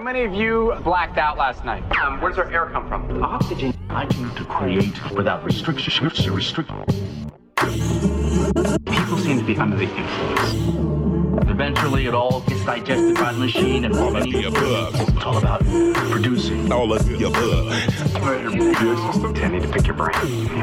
How many of you blacked out last night? Um, where does our air come from? Oxygen. I came to create without restriction. Restrict. People seem to be under the influence. Eventually, it all gets digested by the machine, and all of the above. It's all about producing. All of the above. Need to pick your brain.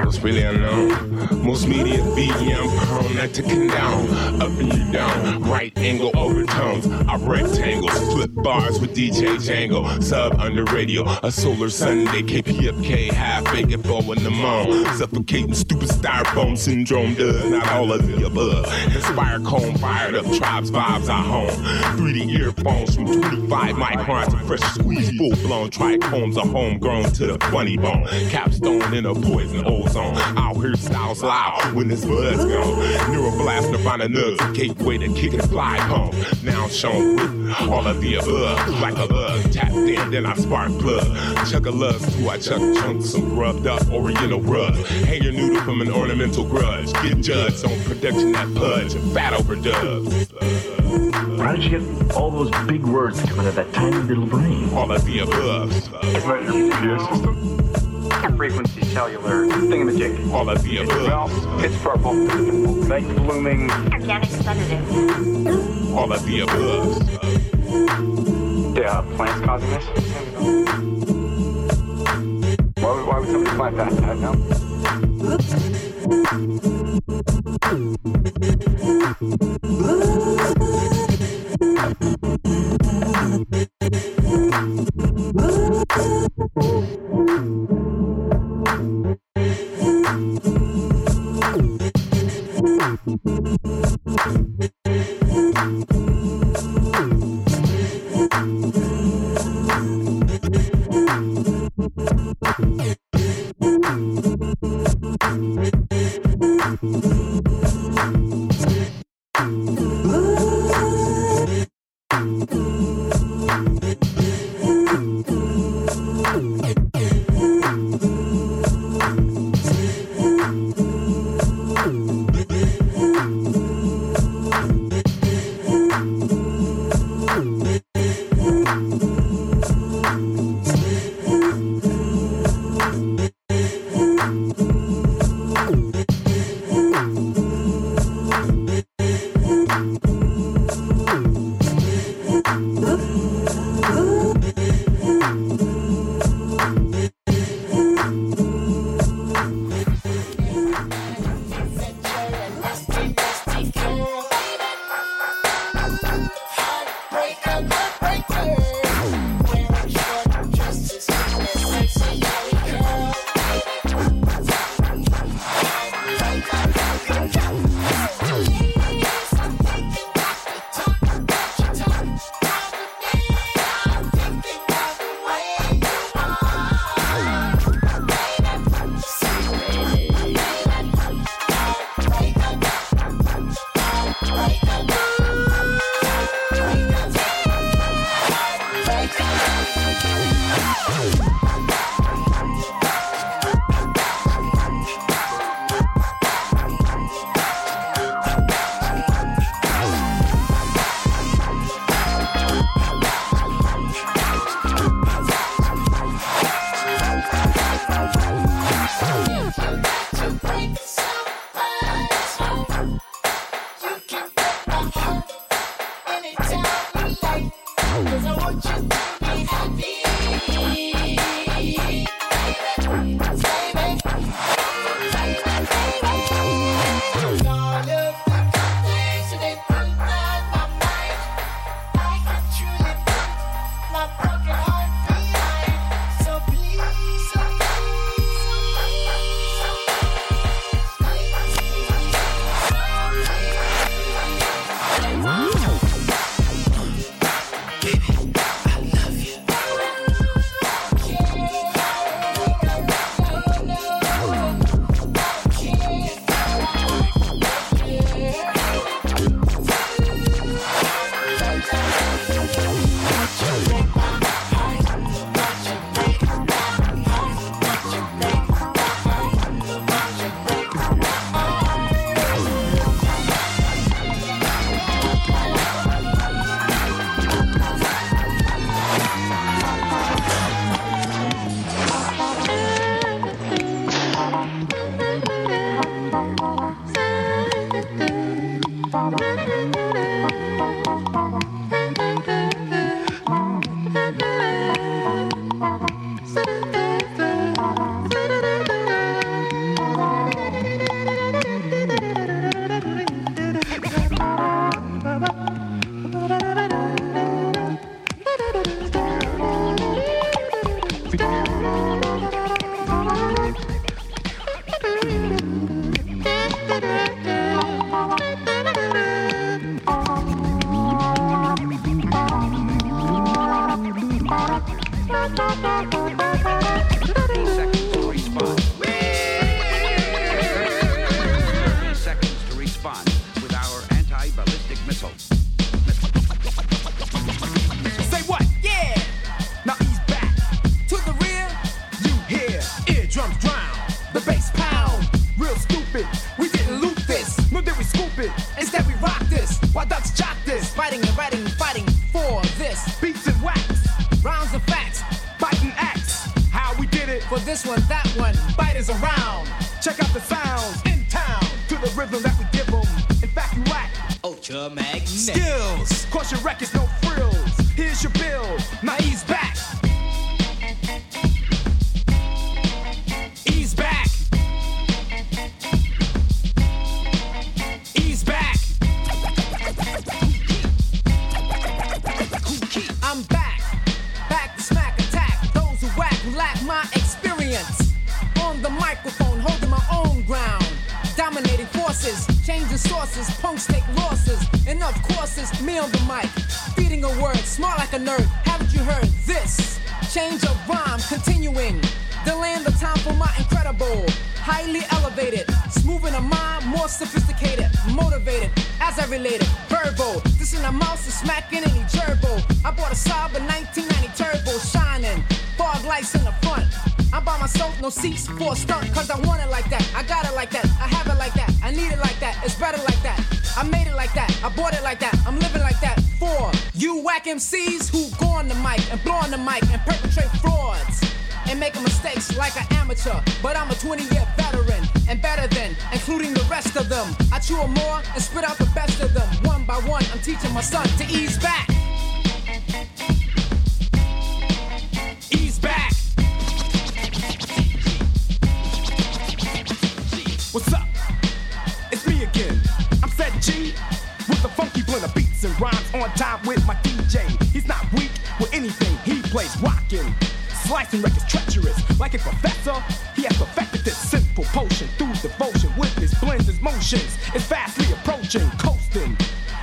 It's really unknown. Most media BM prone not to condone. Up and you down. Right angle overtones. I rectangles. Flip bars with DJ Django. Sub under radio. A solar Sunday. KPFK. Half baked bow in the moan. Suffocating stupid styrofoam syndrome does not all of the above. Inspire cone fired up. Tribes vibes I home. 3D earphones from 25 microns of fresh squeeze. Full blown trichomes are homegrown to the funny bone. Capstone in a poison ozone. I'll hear styles loud when this buzz gone. Neuroblast Nirvana nugs, gateway to kick and fly home. Now shown with all of the above. Like a bug, tapped in, then I spark plug. Chuck a love to I chuck chunks, some grubbed up oriental rug. Hang your noodle from an ornamental grudge. Get judged on production that pudge. Fat overdubs. How did you get all those big words to come out of that tiny little brain? All of the above. Is that your computer system? Frequency cellular thingamajig. All of the above. Well, it's purple. Night blooming. Organic sedative. All of the above. Yeah, plants causing this? Why would, why would somebody plant that? I don't know. Baby, Me on the mic. Feeding a word, smart like a nerd. Haven't you heard this? Change of rhyme, continuing. Delaying the time for my incredible. Highly elevated, smooth in a mind, more sophisticated, motivated, as I related. Verbal, this in a mouse is smacking any gerbil. I bought a Saab in 1990 turbo, shining. Fog lights in the front. I'm by myself, no seats for a stunt, cause I want it like that. I got it like that. I have it like that. I need it like that. It's better like that. I made it like that. I bought it like that. I'm living like that. For you whack MCs who go on the mic and blow on the mic and perpetrate frauds and making mistakes like an amateur. But I'm a 20 year veteran and better than, including the rest of them. I chew 'em more and spit out the best of them. One by one, I'm teaching my son to ease back. Ease back. With the funky blend of beats and rhymes on time with my DJ. He's not weak with anything he plays rockin'. Slicing records treacherous like a professor. He has perfected this simple potion through devotion with his blends, his motions. It's fastly approaching, coasting,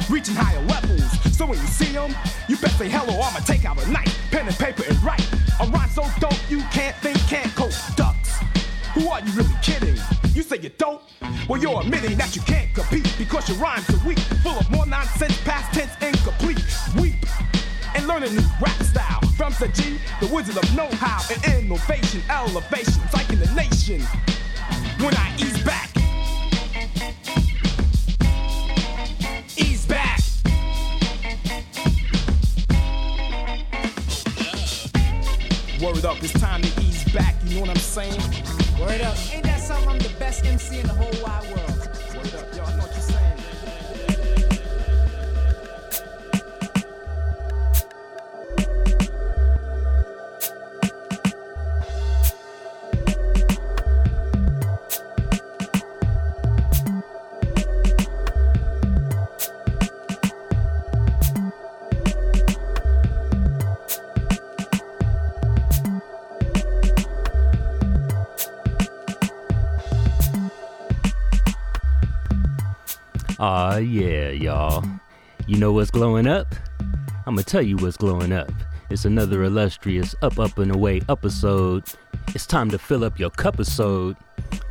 reaching higher levels. So when you see him, you best say hello. I'ma take out a knife, pen and paper and write. A rhyme so dope you can't think, can't cope. Ducks. Who are you really kidding? You say you're dope? Well, you're admitting that you can't compete because your rhymes are weak, full of more nonsense, past tense, incomplete. Weep and learn a new rap style from Saji, the wizard of know-how and innovation, elevation, like in the nation. When I ease back, ease back. Word up, it's time to ease back. You know what I'm saying? Word up. That something? I'm the best MC in the whole wide world. Aw, yeah, y'all. You know what's glowing up? I'ma tell you what's glowing up. It's another illustrious Up, Up, and Away episode. It's time to fill up your cup episode.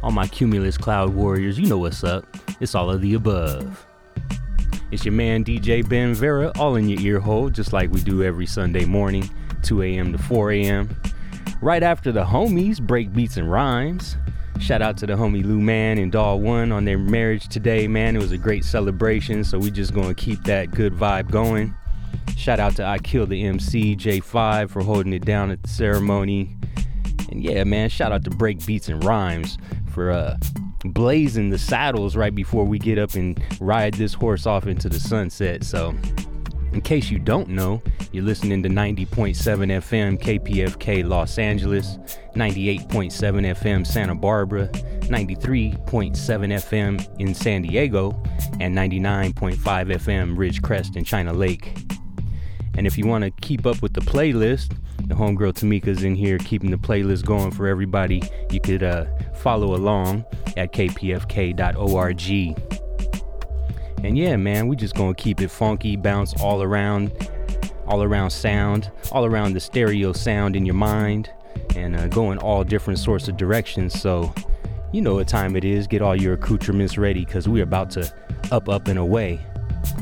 All my cumulus cloud warriors, you know what's up. It's all of the above. It's your man DJ Ben Vera, all in your ear hole, just like we do every Sunday morning, 2 a.m. to 4 a.m. Right after the homies break beats and rhymes. Shout out to the homie Lou Man and Doll One on their marriage today, man. It was a great celebration, so we just gonna keep that good vibe going. Shout out to Akil the MC J5 for holding it down at the ceremony. And yeah, man, shout out to Break Beats and Rhymes for uh blazing the saddles right before we get up and ride this horse off into the sunset. So in case you don't know, you're listening to 90.7 FM KPFK Los Angeles, 98.7 FM Santa Barbara, 93.7 FM in San Diego, and 99.5 FM Ridgecrest in China Lake. And if you want to keep up with the playlist, The homegirl Tamika's in here keeping the playlist going for everybody. You could uh, follow along at kpfk.org. And yeah, man, we just gonna keep it funky, bounce all around, all around sound, all around the stereo sound in your mind, and uh, go in all different sorts of directions. So, you know what time it is. Get all your accoutrements ready, cause we're about to up, up, and away.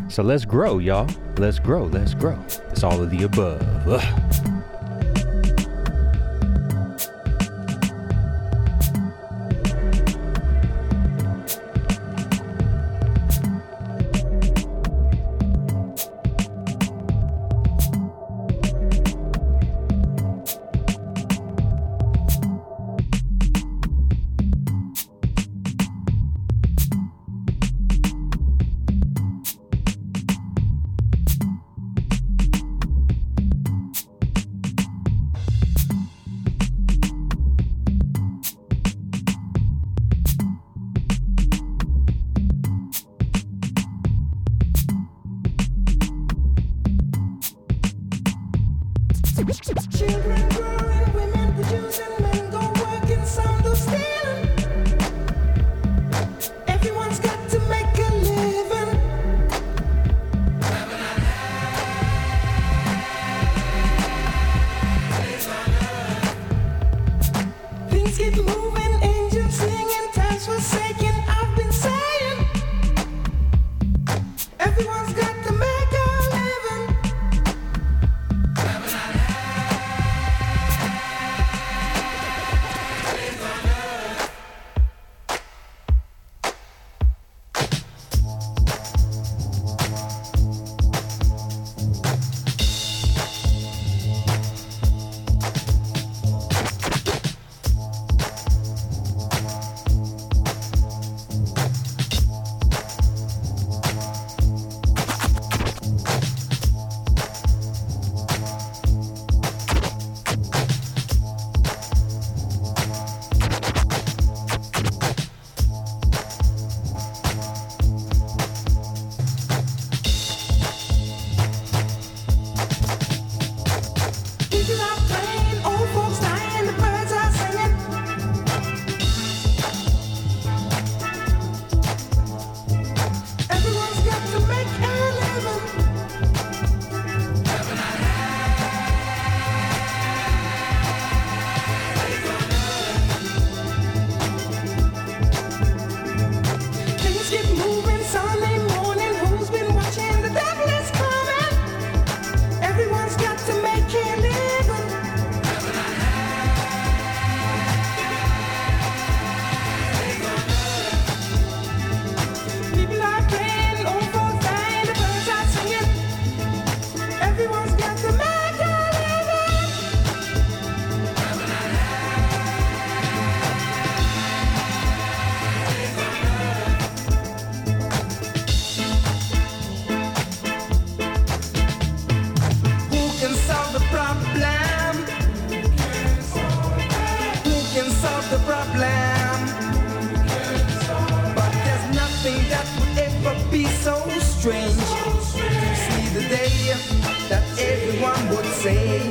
So let's grow, y'all. Let's grow, let's grow. It's all of the above. Ugh. say.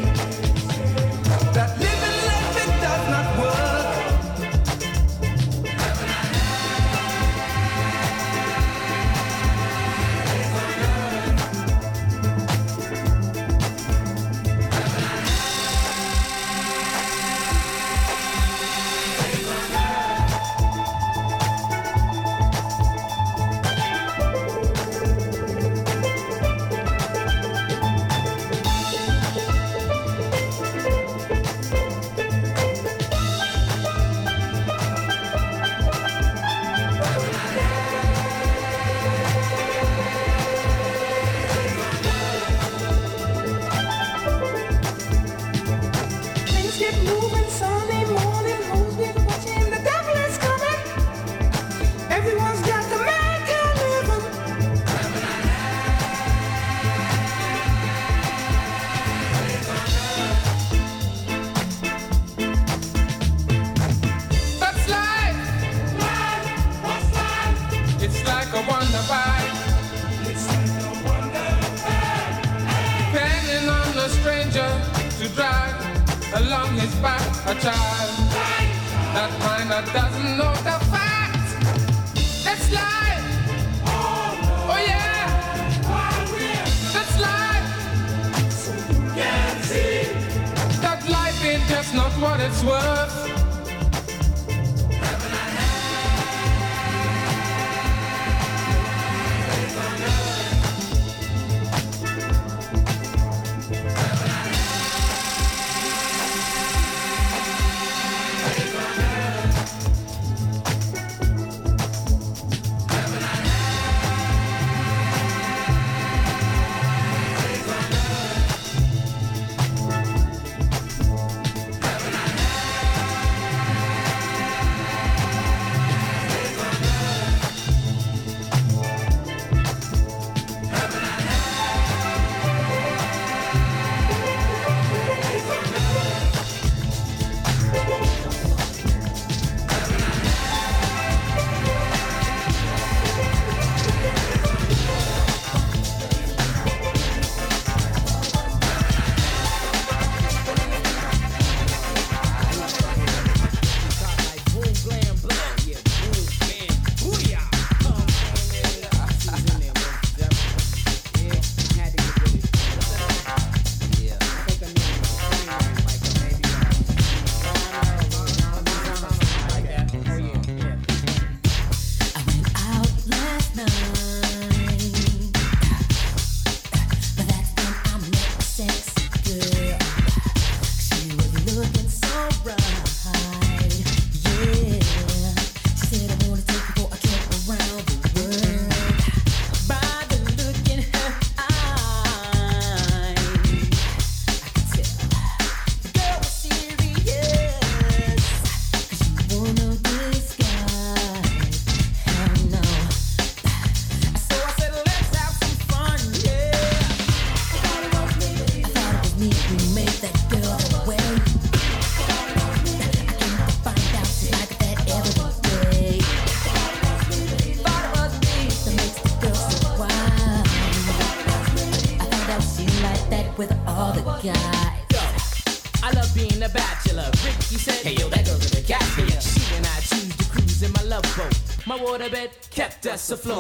the floor.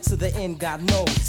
God knows.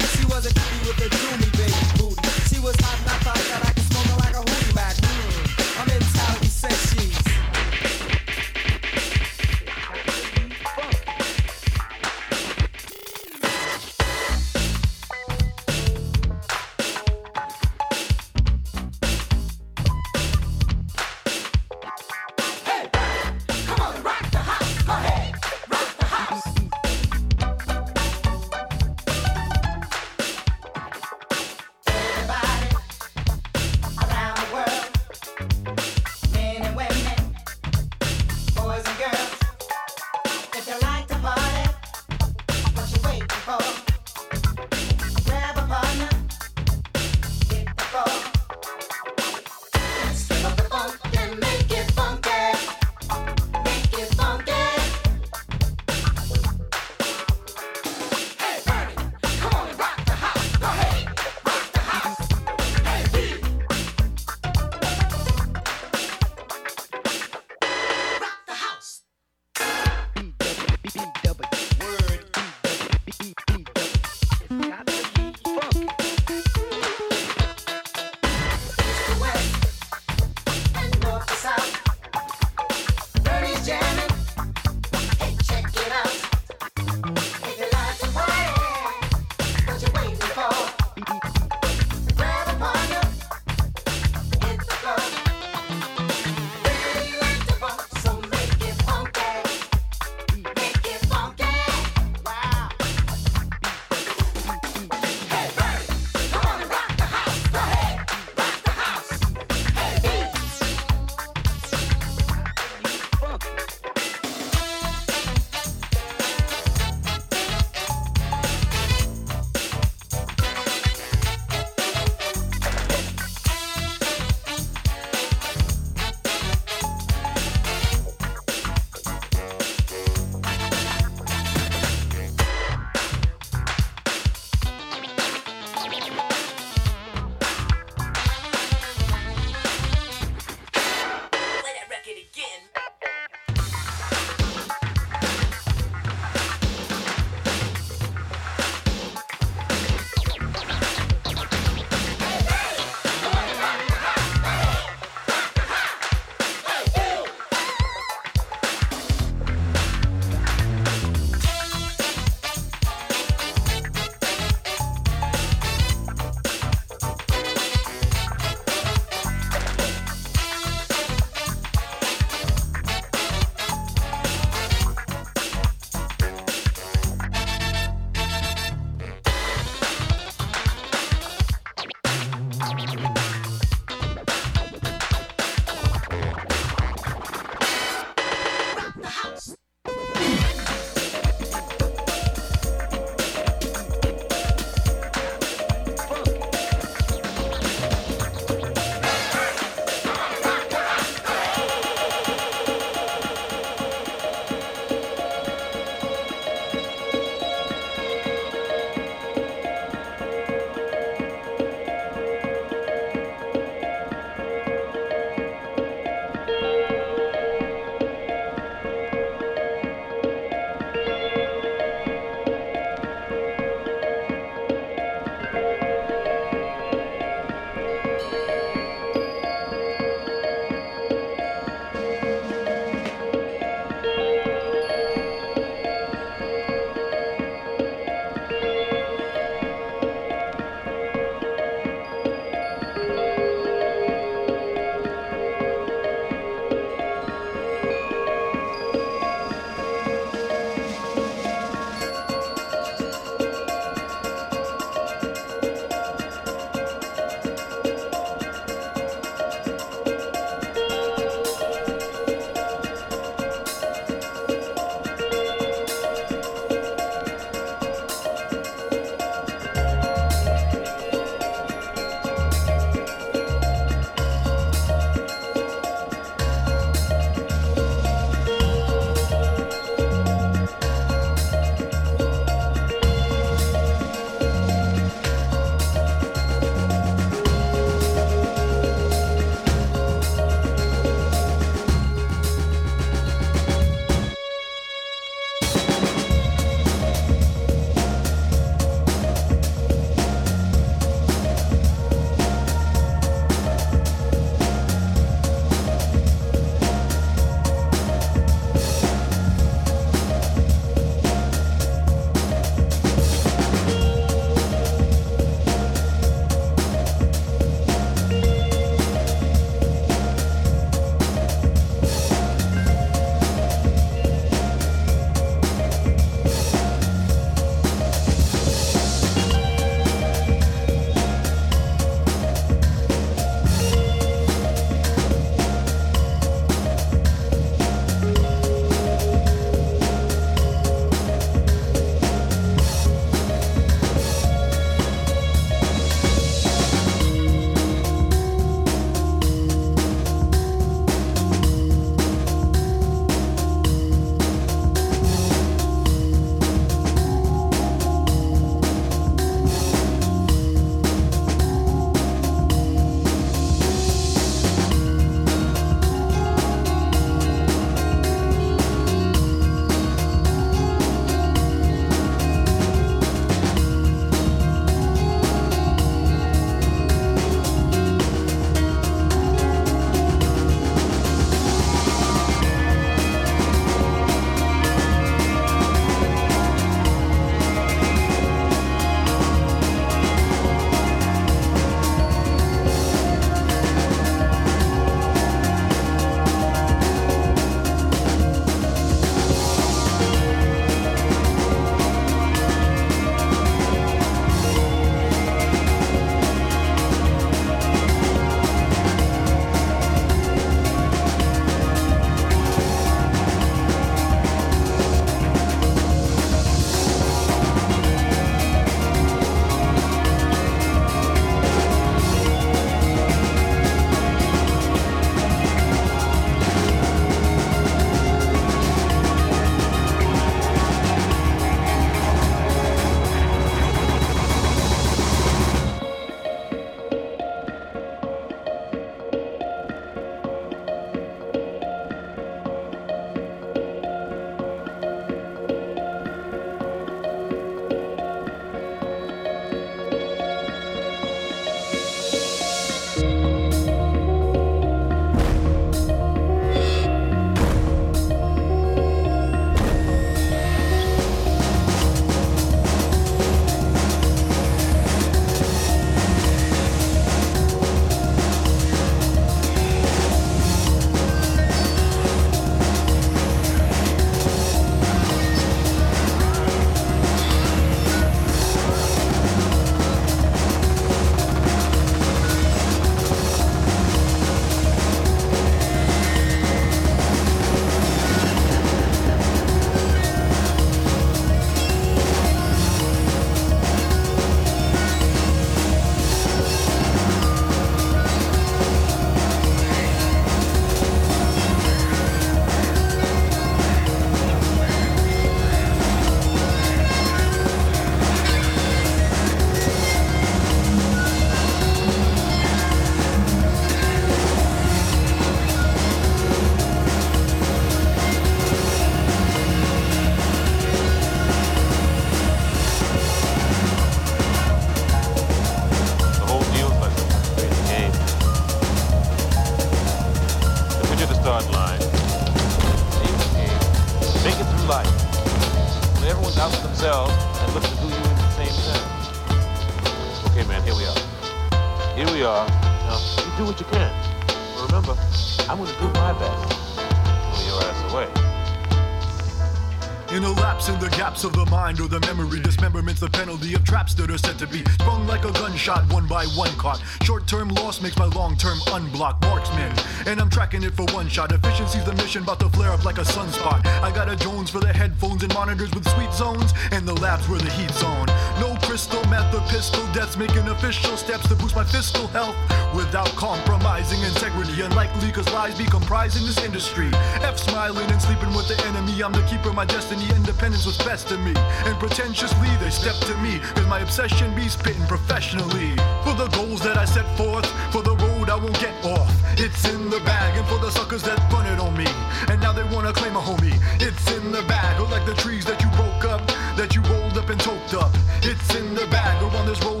That are said to be sprung like a gunshot, one by one caught. Short term loss makes my long term unblock marksman. And I'm tracking it for one shot. Efficiency's the mission, about to flare up like a sunspot. I got a Jones for the headphones and monitors with sweet zones, and the labs where the heat's on. No crystal meth or pistol deaths, making official steps to boost my fiscal health without compromising integrity. Unlikely, cause lies be comprising this industry. F smiling and sleeping with the enemy. I'm the keeper of my destiny. Independence was best to me. And pretentiously they step to me. Cause my obsession be spitting professionally. For the goals that I set forth, for the road I won't get off. It's in the bag, and for the suckers that run it on me. And now they wanna claim a homie. It's in the bag, or like the trees that you broke up, that you rolled up and toked up. It's in the bag, or on this road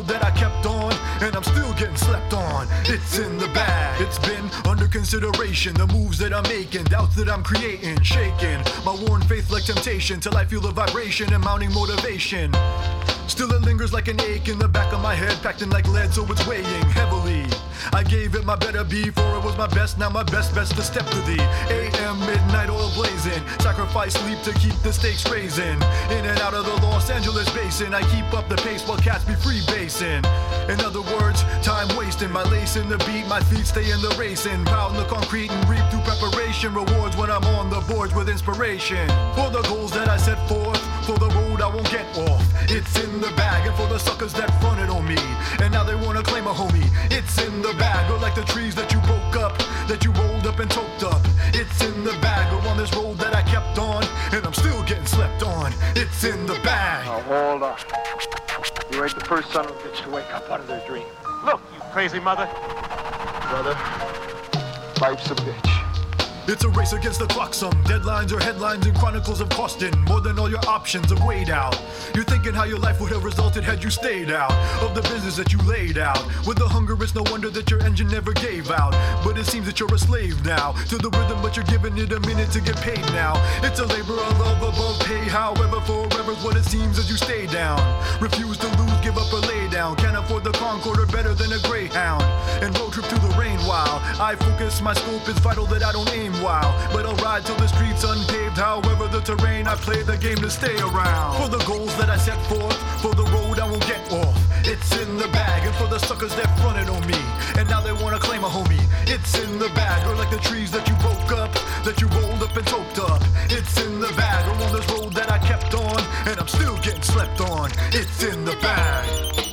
It's in the bag. It's been under consideration. The moves that I'm making, doubts that I'm creating, shaking. My worn faith like temptation, till I feel the vibration and mounting motivation. Still it lingers like an ache in the back of my head, packed in like lead, so it's weighing heavily. I gave it my better be, for it was my best, now my best best to step to thee. AM, midnight oil blazing, sacrifice sleep to keep the stakes raising. In and out of the Los Angeles basin, I keep up the pace while cats be free basing. In other words, time wasting, my lace in the beat, my feet stay in the racing. Pound the concrete and reap through preparation, rewards when I'm on the boards with inspiration. For the goals that I set forth, for the road I won't get off. It's in the bag, and for the suckers that fronted on me, and now they wanna claim a homie. It's in the bag, or like the trees that you broke up, that you rolled up and toked up. It's in the bag, or on this road that I kept on, and I'm still getting slept on. It's in the bag. Now hold on. You ain't the first son of a bitch to wake up out of their dream. Look, you crazy mother. Brother, life's a bitch. It's a race against the clock, some deadlines or headlines and chronicles of costing more than all your options have weighed out. You're thinking how your life would have resulted had you stayed out of the business that you laid out. With the hunger, it's no wonder that your engine never gave out. But it seems that you're a slave now to the rhythm, but you're giving it a minute to get paid now. It's a labor of love above pay, however, forever's what it seems as you stay down. Refuse to lose, give up or lay down. Can't afford the Concorde or better than a Greyhound. And road trip through the rain while I focus, my scope is vital that I don't aim But I'll ride till the streets unpaved. However, the terrain, I play the game to stay around. For the goals that I set forth, for the road I won't get off. It's in the bag, and for the suckers that fronted on me. And now they wanna claim a homie. It's in the bag, or like the trees that you broke up, that you rolled up and toked up. It's in the bag, or on this road that I kept on, and I'm still getting slept on. It's in the bag.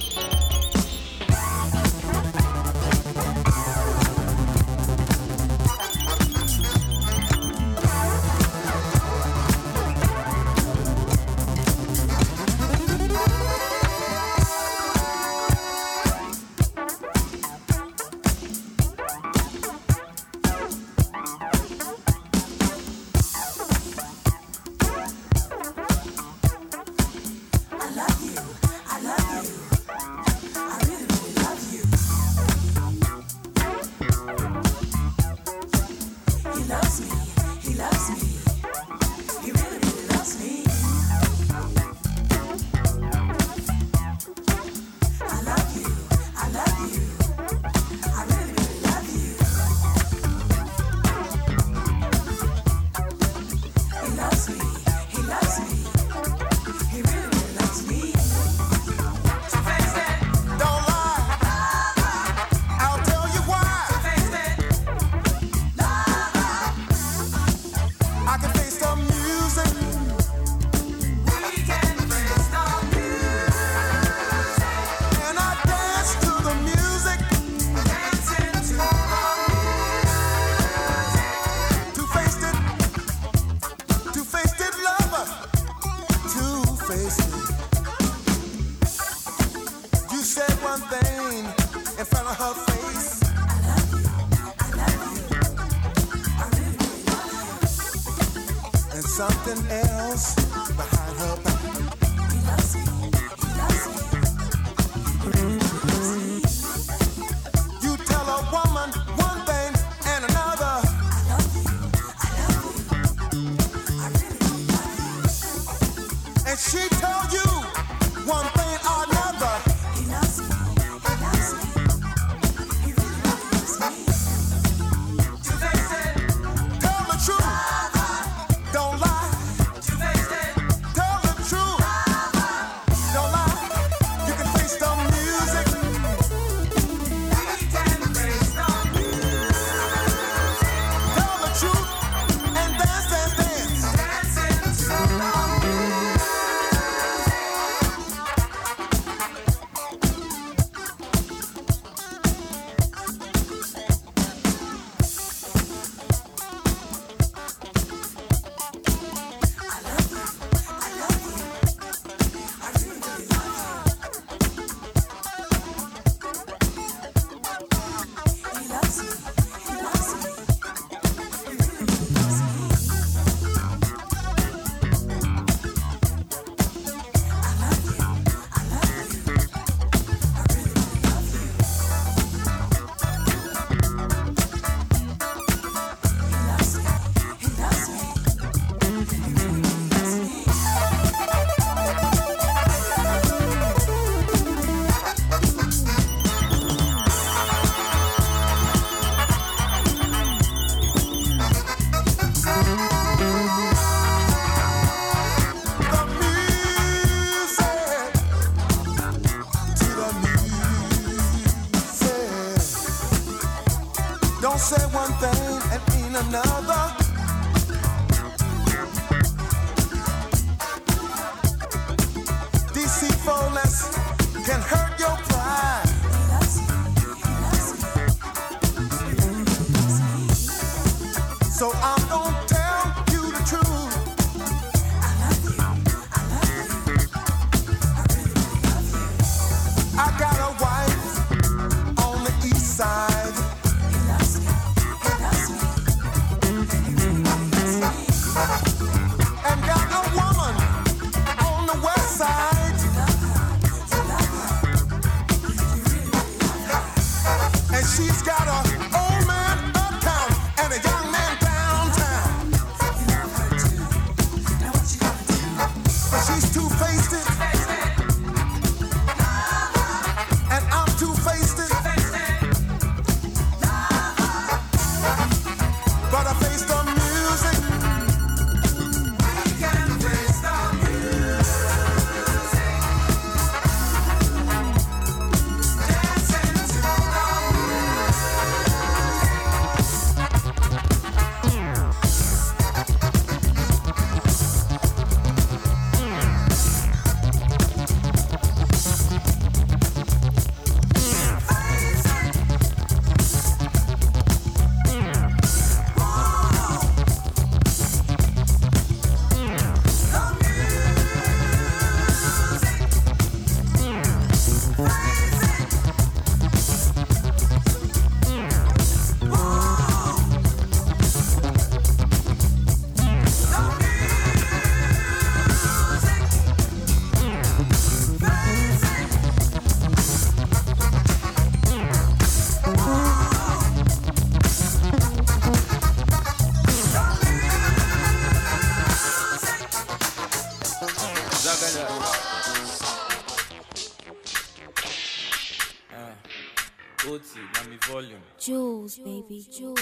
Baby, Jules,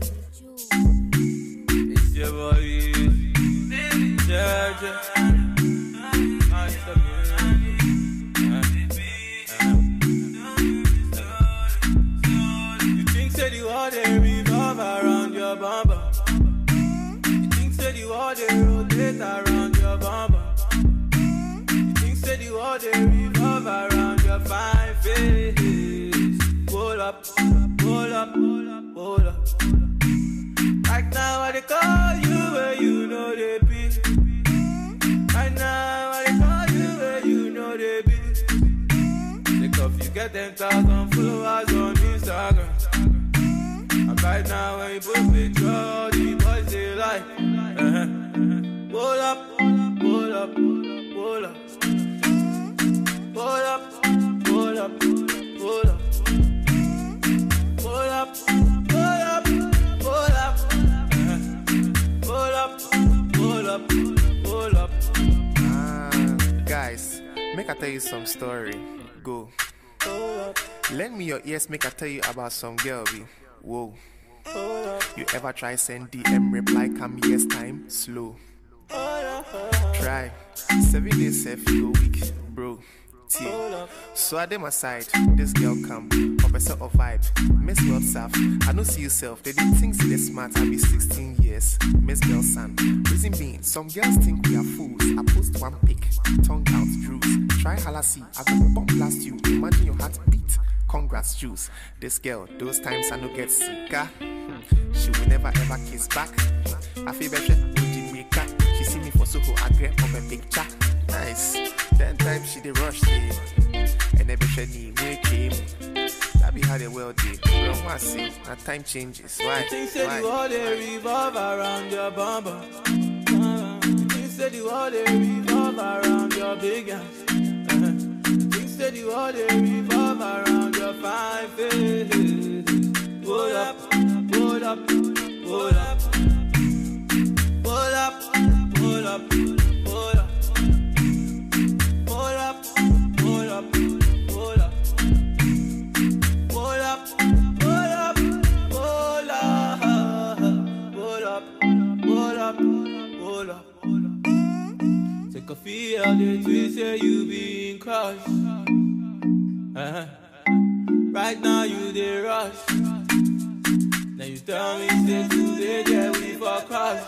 baby, Jules. It's your boy, music. You think say the world they revolve around your bumper? You think say the world they rotate around your bumper? You think say the world they revolve around your fine face? Hold up, 10,000 followers on Instagram. And right now, when you put picture, all the boys they like. Uh-huh. Up, hold up, hold up. Hold up, hold up, hold up. Hold up, hold up, hold up. Hold up, hold up, hold up. Guys, make I tell you some story. Go. Lend me your ears, make I tell you about some girl. Be. Whoa. You ever try send DM reply come yes time slow. Try seven days self go week, bro. T. So I dem aside, this girl come, a of vibe. Miss WhatsApp, I don't see yourself. They didn't think they smart, I be 16 years. Miss Bell son. Reason being, some girls think we are fools. I post one pic, tongue out, Drews. Try halassi, I go bomb blast you. Imagine your heart beat. Congrats, Juice. This girl, those times I no get sika. She will never ever kiss back. I feel better with Jamaica. She see me for Soho, I grab up a picture. Nice. Ten times she did rush me. And every me came. That be how the world did. From what I see, now time changes. Why? You think say the world they revolve around your bumper? You think say the world they revolve around your big ass? You think say the world they revolve around your fine face? Hold up, hold up, hold up, hold up, hold up, hold up, Take a feel the twist, say you being crushed. Uh-huh. Right now you dey rush. Then you tell me say today, yeah, we for cross.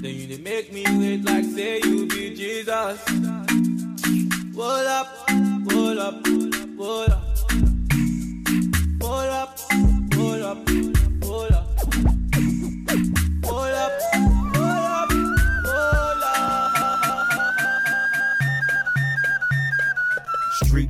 Then you make me wait like say you be Jesus. Hold up, hold up, hold up. Hold up, hold up, hold up. Hold up, hold up,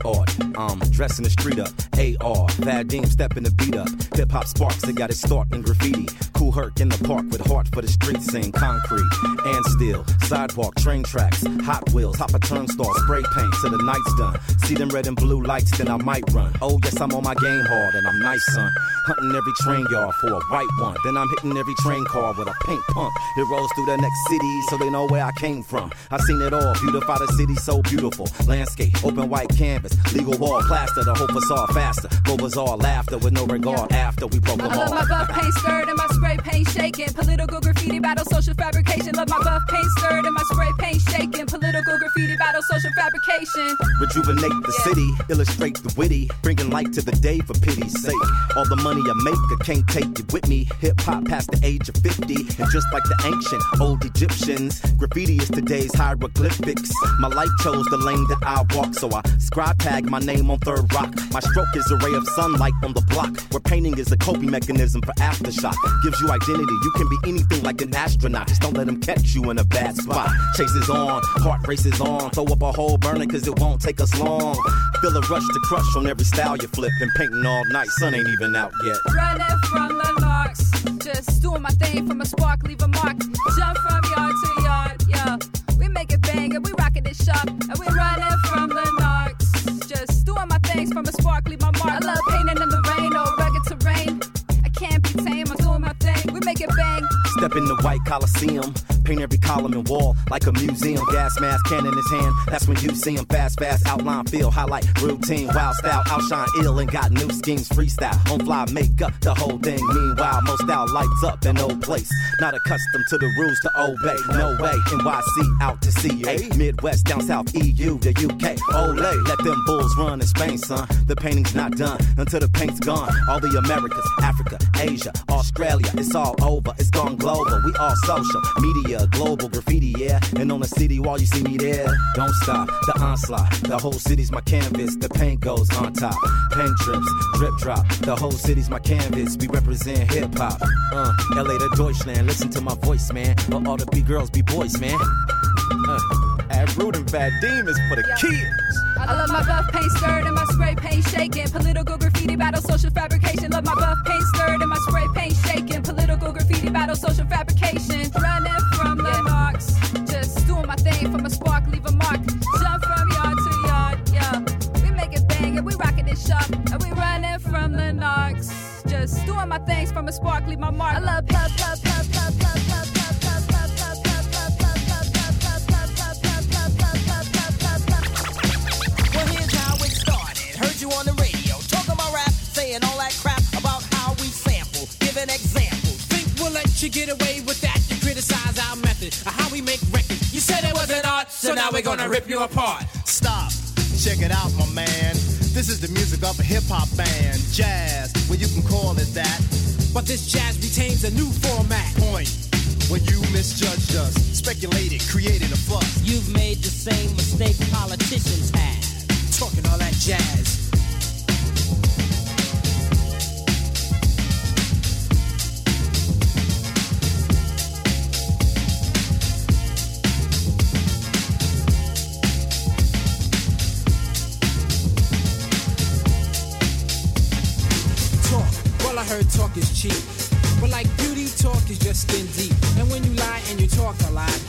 Street art, um, dressing the street up. AR, Vadim stepping the beat up. Hip hop sparks, it got its start in graffiti. Kool Herc in the park with heart for the streets, saying concrete and steel. Sidewalk, train tracks, Hot Wheels, hop a turnstile, spray paint till the night's done. See them red and blue lights, then I might run. Oh, yes, I'm on my game hard and I'm nice, son. Hunting every train yard for a white one. Then I'm hitting every train car with a paint pump. It rolls through the next city so they know where I came from. I seen it all, beautify the city so beautiful. Landscape, open white canvas, legal wall, plaster, the whole facade faster. Go bizarre, laughter with no regard after we broke them I love my buff paint skirt and my spray paint shaking. Political graffiti battle, social fabrication. Love my buff paint skirt Political graffiti battle, social fabrication. Rejuvenate the city, illustrate the witty, bringing light to the day for pity's sake. All the money I make, I can't take it with me. Hip hop past the age of 50, and just like the ancient old Egyptians, graffiti is today's hieroglyphics. My life chose the lane that I walk, so I scribe tag my name on third rock. My stroke is a ray of sunlight on the block, where painting is a coping mechanism for aftershock. Gives you identity, you can be anything like an astronaut. Just don't let them catch you in a bad spot. Chases on, heart races on, throw up a whole burner cause it won't take us long. Feel a rush to crush on every style you flip, and painting all night, sun ain't even out yet. Running from the larks. Just doing my thing from a spark, leave a mark. Jump from yard to yard, yeah. We make it bang and we rockin' it sharp. And we running from the narcs. Just doing my things from a spark, leave my mark. I love painting in the rain or rugged terrain. I can't be tame, I'm doing my thing. We make it bang. Step in the white coliseum, paint every column and wall like a museum. Gas mask, can in his hand. That's when you see him fast, fast outline, feel highlight routine, wild style, outshine ill and got new schemes, freestyle on fly, make up the whole thing. Meanwhile, most style lights up in old place. Not accustomed to the rules to obey. No way, NYC out to CA, eh? Midwest down south, EU, the UK. Olay, let them bulls run in Spain, son. The painting's not done until the paint's gone. All the Americas, Africa, Asia, Australia, it's all over. It's gone global. We all social media, global graffiti, yeah. And on the city wall, you see me there. Don't stop the onslaught. The whole city's my canvas. The paint goes on top. Pen trips, drip drop. The whole city's my canvas. We represent hip hop. Uh, LA to Deutschland. Listen to my voice, man. But all the B girls be boys, man. Uh, Ad Root and Bad Demons for the kids. I love my buff paint skirt and my spray paint shaking. Political graffiti battle, social fabrication. Love my buff paint skirt and my spray paint shaking. Political graffiti battle, social fabrication. Running from the marks. Just doing my thing from a spark, leave a mark. Jump from yard to yard, yeah. We make it bang and we rockin' it sharp. And we running from the narcs. Just doing my things from a spark, leave my mark. I love, love, love, love, love, love, giving examples. Think we'll let you get away with that? You criticize our method of how we make records. You said it wasn't art, so now we're gonna rip you apart. Stop. Check it out, my man. This is the music of a hip hop band. Jazz, well, you can call it that. But this jazz retains a new format. Point. When you misjudged us, speculated, created a fuss. You've made the same mistake politicians have. Talking all that jazz. Heard talk is cheap. But like beauty, talk is just skin deep. And when you lie and you talk a lot,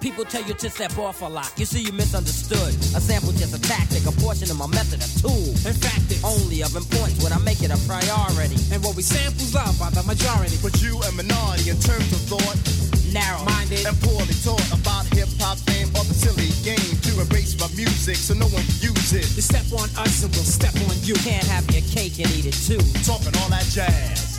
People tell you to step off a lot. You see, you misunderstood. A sample just a tactic, a portion of my method, a tool. In fact, it's only of importance when I make it a priority. And what we samples love by the majority. But you a minority in terms of thought. On us and we'll step on you. Can't have your cake and eat it too. Talking all that jazz.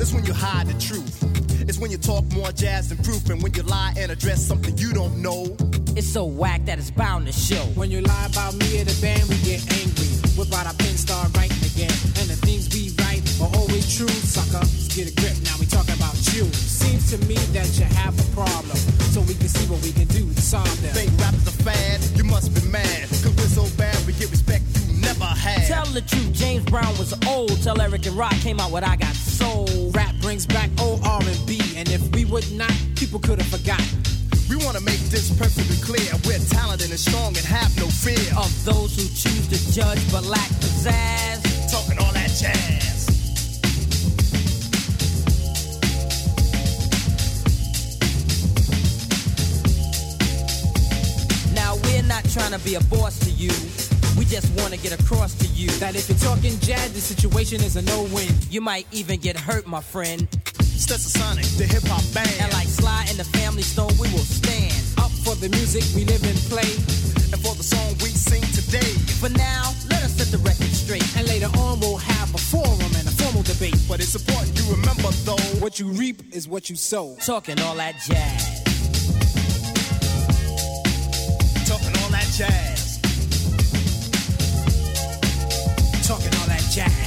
It's when you hide the truth. It's when you talk more jazz than proof, and when you lie and address something you don't know. It's so whack that it's bound to show. When you lie about me or the band, we get angry. Whip out our pen, start writing again. And the things we write are always true, sucker. Just get a grip, now we talking about you. Seems to me that you have a problem. So we can see what we can do to solve them. Fake rap is a fad? You must be mad. Cause we're so bad, we get respect you never had. Tell the truth, James Brown was old. Tell Eric and Rock came out with I Got Soul. Rap brings back old R&B. And if we would not, people could have forgotten. We want to make this perfectly clear. We're talented and strong and have no fear of those who choose to judge but lack pizzazz. Talking all that jazz. Now we're not trying to be a boss to you. We just want to get across to you that if you're talking jazz, the situation is a no-win. You might even get hurt, my friend. Stetsasonic, the sonic the hip hop band. And like Sly and the Family Stone, we will stand up for the music we live and play, and for the song we sing today. For now, let us set the record straight, and later on we'll have a forum and a formal debate. But it's important you remember though, what you reap is what you sow. Talking all that jazz. Talking all that jazz. Talking all that jazz.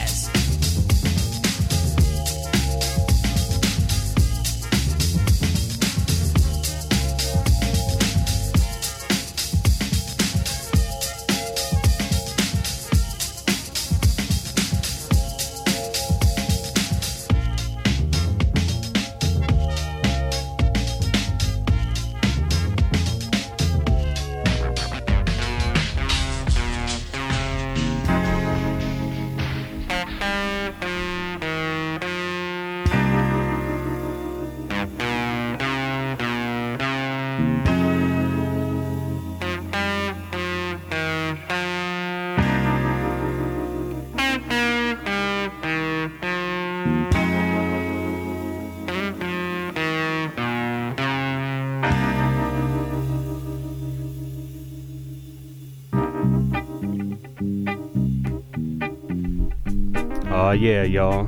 Yeah, y'all.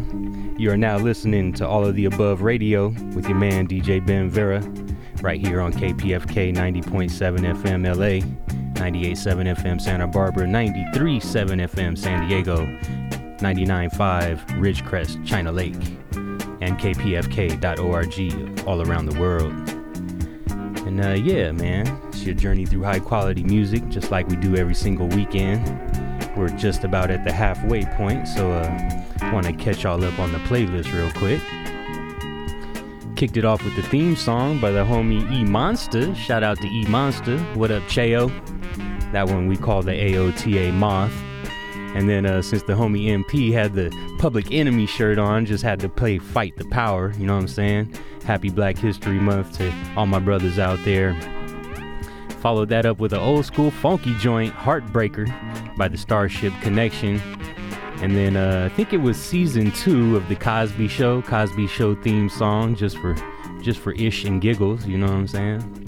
You are now listening to All of the Above Radio with your man DJ Ben Vera, right here on KPFK 90.7 FM LA, 98.7 FM Santa Barbara, 93.7 FM San Diego, 99.5 Ridgecrest, China Lake, and kpfk.org all around the world. And uh, yeah, man, it's your journey through high quality music, just like we do every single weekend. We're just about at the halfway point, so uh, want to catch y'all up on the playlist real quick. Kicked it off with the theme song by the homie E Monster. Shout out to E Monster. What up, Cheo? That one we call the AOTA Moth. And then uh, since the homie MP had the Public Enemy shirt on, just had to play Fight the Power. You know what I'm saying? Happy Black History Month to all my brothers out there. Followed that up with an old school funky joint, Heartbreaker, by the Starship Connection. And then uh, I think it was season two of the Cosby Show, Cosby Show theme song, just for just for ish and giggles. You know what I'm saying?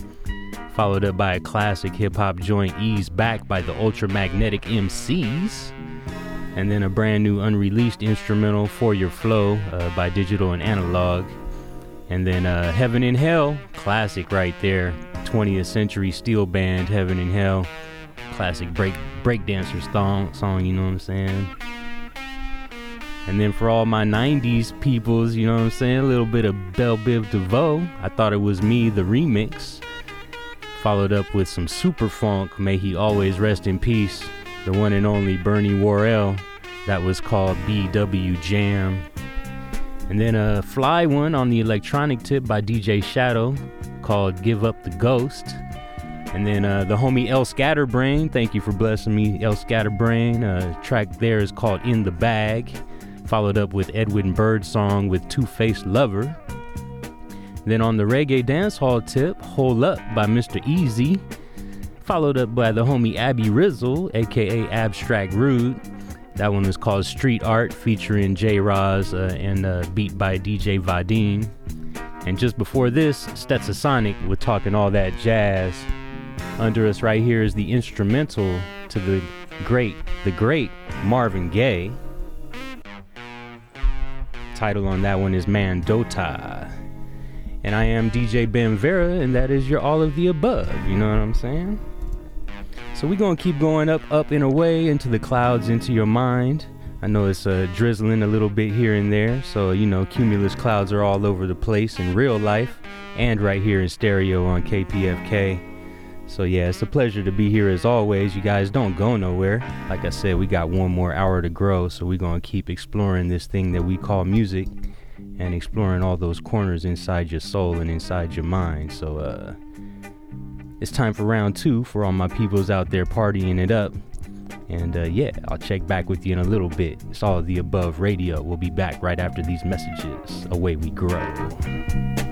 Followed up by a classic hip hop joint, Ease Back by the Ultramagnetic MCs. And then a brand new unreleased instrumental, For Your Flow, uh, by Digital and Analog. And then uh, Heaven and Hell, classic right there. 20th Century Steel Band, Heaven and Hell. Classic break breakdancers song, song, you know what I'm saying? And then for all my 90s peoples, you know what I'm saying? A little bit of Belle Biv DeVoe. I thought it was me, the remix. Followed up with some super funk, May He Always Rest in Peace. The one and only Bernie Worrell. That was called BW Jam. And then a fly one on the electronic tip by DJ Shadow called Give Up the Ghost. And then uh, the homie El Scatterbrain, thank you for blessing me, El Scatterbrain. Uh, track there is called In the Bag. Followed up with Edwin Birdsong with Two Faced Lover. Then on the reggae dancehall tip, Hole Up by Mr. Easy. Followed up by the homie Abby Rizzle, aka Abstract Rude. That one was called Street Art, featuring J. Roz uh, and uh, beat by DJ Vadim. And just before this, Stetsasonic with talking all that jazz. Under us right here is the instrumental to the great, the great Marvin Gaye. Title on that one is Mandota. And I am DJ Ben Vera, and that is your all of the above. You know what I'm saying? So we're gonna keep going up, up and away into the clouds, into your mind. I know it's uh, drizzling a little bit here and there, so you know cumulus clouds are all over the place in real life and right here in stereo on KPFK. So yeah, it's a pleasure to be here as always. You guys don't go nowhere. Like I said, we got one more hour to grow, so we're gonna keep exploring this thing that we call music and exploring all those corners inside your soul and inside your mind. So uh it's time for round two for all my peoples out there partying it up. And uh, yeah, I'll check back with you in a little bit. It's all the above radio. We'll be back right after these messages. Away we grow.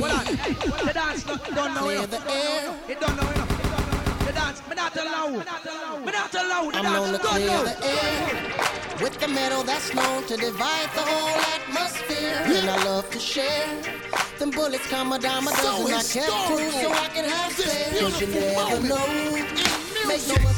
Hold on. The dance no, don't Clear the air. It know enough. The dance, me not allow. Me not allow. The I'm dance to clear the air with the metal that's known to divide the whole atmosphere. And I love to share. Them bullets come a dime a dozen. I kept two so I can have spare. Cause you never know. Make no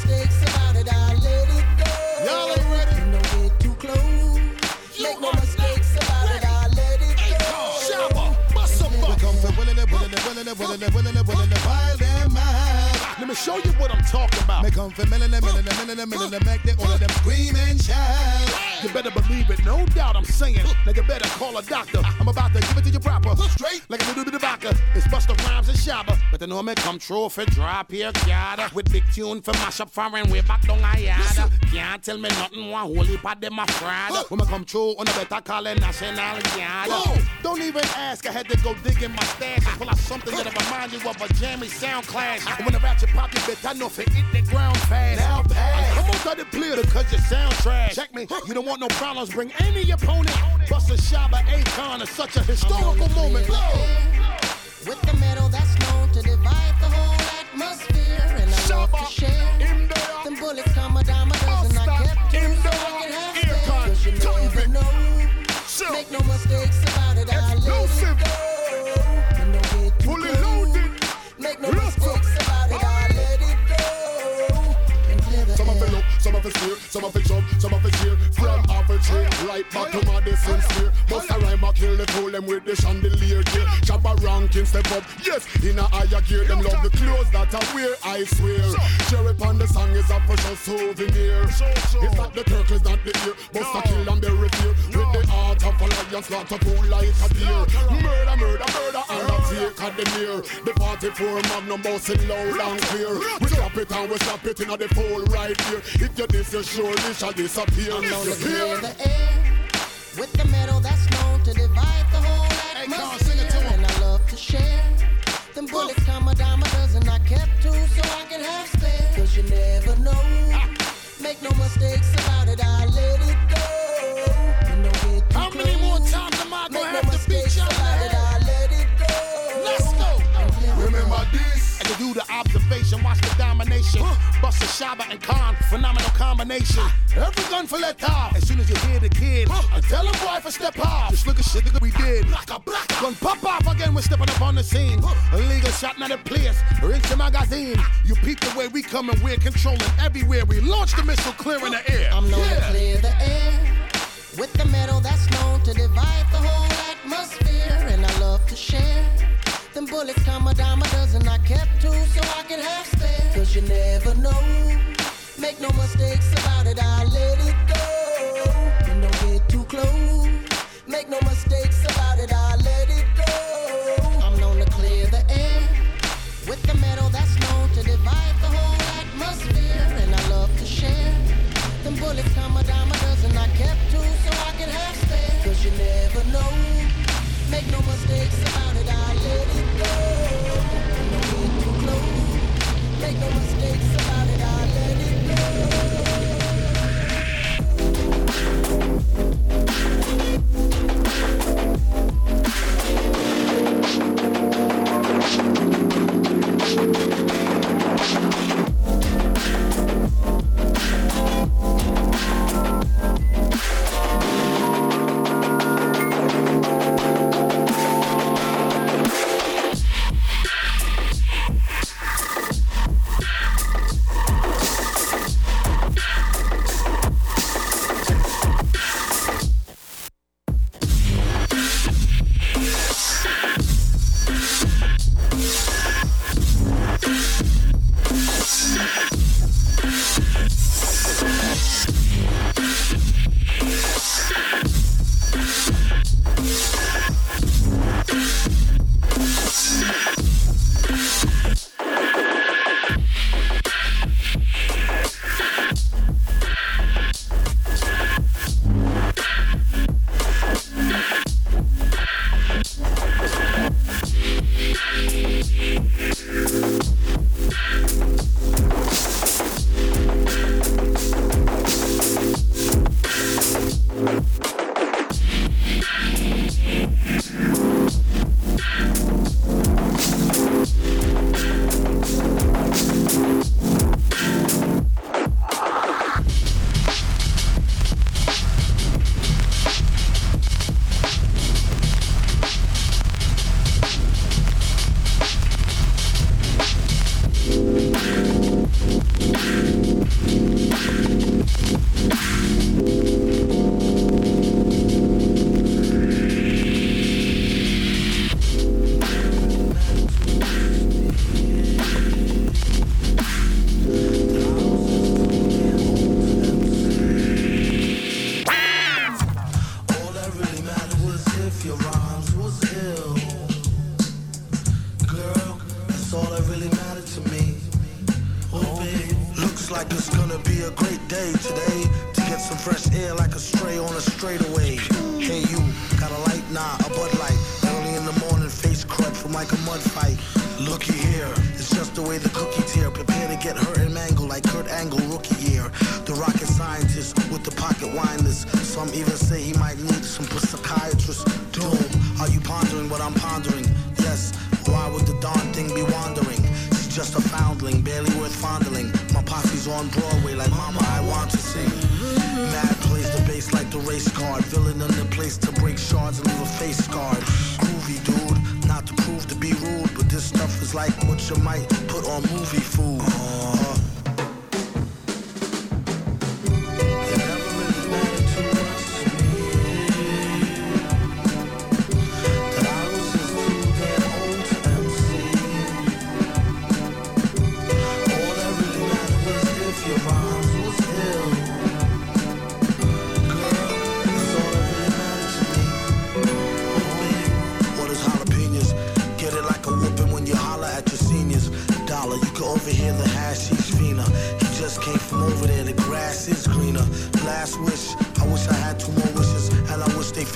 it, willing it, willing it, willing Let me show you what I'm talking about. Me come for milling it, milling it, milling it, milling it, make the all of them scream and shout. You better believe it, no doubt I'm saying. Now you better call a doctor. I'm about to give it to you proper. Straight like a little bit of vodka. It's Busta Rhymes and Shabba. But the know me come true for drop here, yada. With big tune for mash up foreign way back down I yada. Can't tell me nothing, one holy pot them a fraud. When me come true, on the better call it national yada. Don't even ask, I had to go dig in my stash and pull out something that'll remind you of a jammy sound clash. Ah. And when the ratchet pop your bitch, I know if it hit the ground fast. Now pass. Come on, cut it clear because your sound trash. Check me, you don't want no problems, bring any opponent. Busta Shabba Akon is such a historical moment. With the metal that's known to divide the whole atmosphere. And I love to share. Them bullets come a dime a dozen. I kept two so I can have spare. Cause you never know. Make no mistakes about it. I let it go. Of it steer, some of it jump, some of it cheer. From half a right back to Madison Square. Bust a rhyme, I kill the fool them with the chandelier gear. Shabba ranking step up, yes, in a higher gear. Them love the clothes that I wear, I swear. Cherry on the song is a precious souvenir. It's not the turtles, not the ear. Bust a kill and bury fear. With the heart of a lion, slaughter pool like a deer. Murder, murder, murder, and I take at the near. The 44 magnum bossing loud and clear. We stop it and we stop it in the pole right here. If you this, you surely shall disappear. I'm known to Disappear. the air with the metal that's known to divide the whole atmosphere. And I love to share. Them bullets come a dime a dozen. I kept two so I can have spare. Cause you never know. Make no mistakes about it. I let it go. And How many more times am I gonna have to to do the observation, watch the domination. Busta Shabba and Khan, phenomenal combination. Every gun for let off. As soon as you hear the kid, I tell him boy for step off. Just look at shit that we did. Blacka, blacka. Gun pop off again, we're stepping up on the scene. Illegal shot, not a place. Rinse your magazine. You peep the way we come and we're controlling everywhere. We launch the missile clear in the air. I'm known to clear the air with the metal that's known to divide the whole atmosphere. And I love to share. Them bullets come a dime a dozen. I kept two so I can have spare. Cause you never know. Make no mistakes about it. I let it go. And don't get too close. Make no mistakes race card. Villain in the place to break shards and leave a face scarred. Groovy dude, not to prove to be rude, but this stuff is like what you might put on movie food.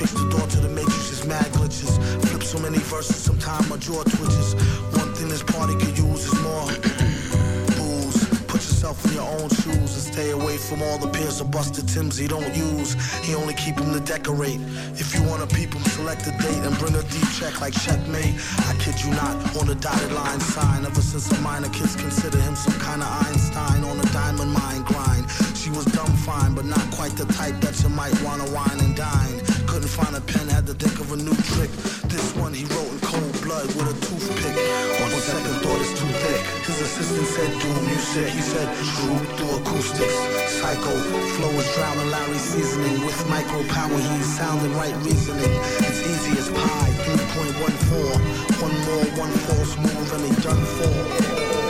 The door to the matrix's mad glitches. Flip so many verses, sometimes my jaw twitches. One thing this party could use is more booze. Put yourself in your own shoes and stay away from all the pairs of busted Tims he don't use. He only keep them to decorate. If you wanna peep him, select a date and bring a deep check like checkmate. I kid you not, on the dotted line sign. Ever since a minor, kids consider him some kind of Einstein on a diamond mine grind. She was dumb fine, but not quite the type that you might wanna wine and dine. Find a pen, had to think of a new trick. This one he wrote in cold blood with a toothpick. On second thought, it's too thick. His assistant said, Doom, you sick. He said, True, through acoustics. Psycho, flow is drowning Larry seasoning. With micro power, he's sounding right reasoning. It's easy as pie, 3.14. One more, one false move, and he done for.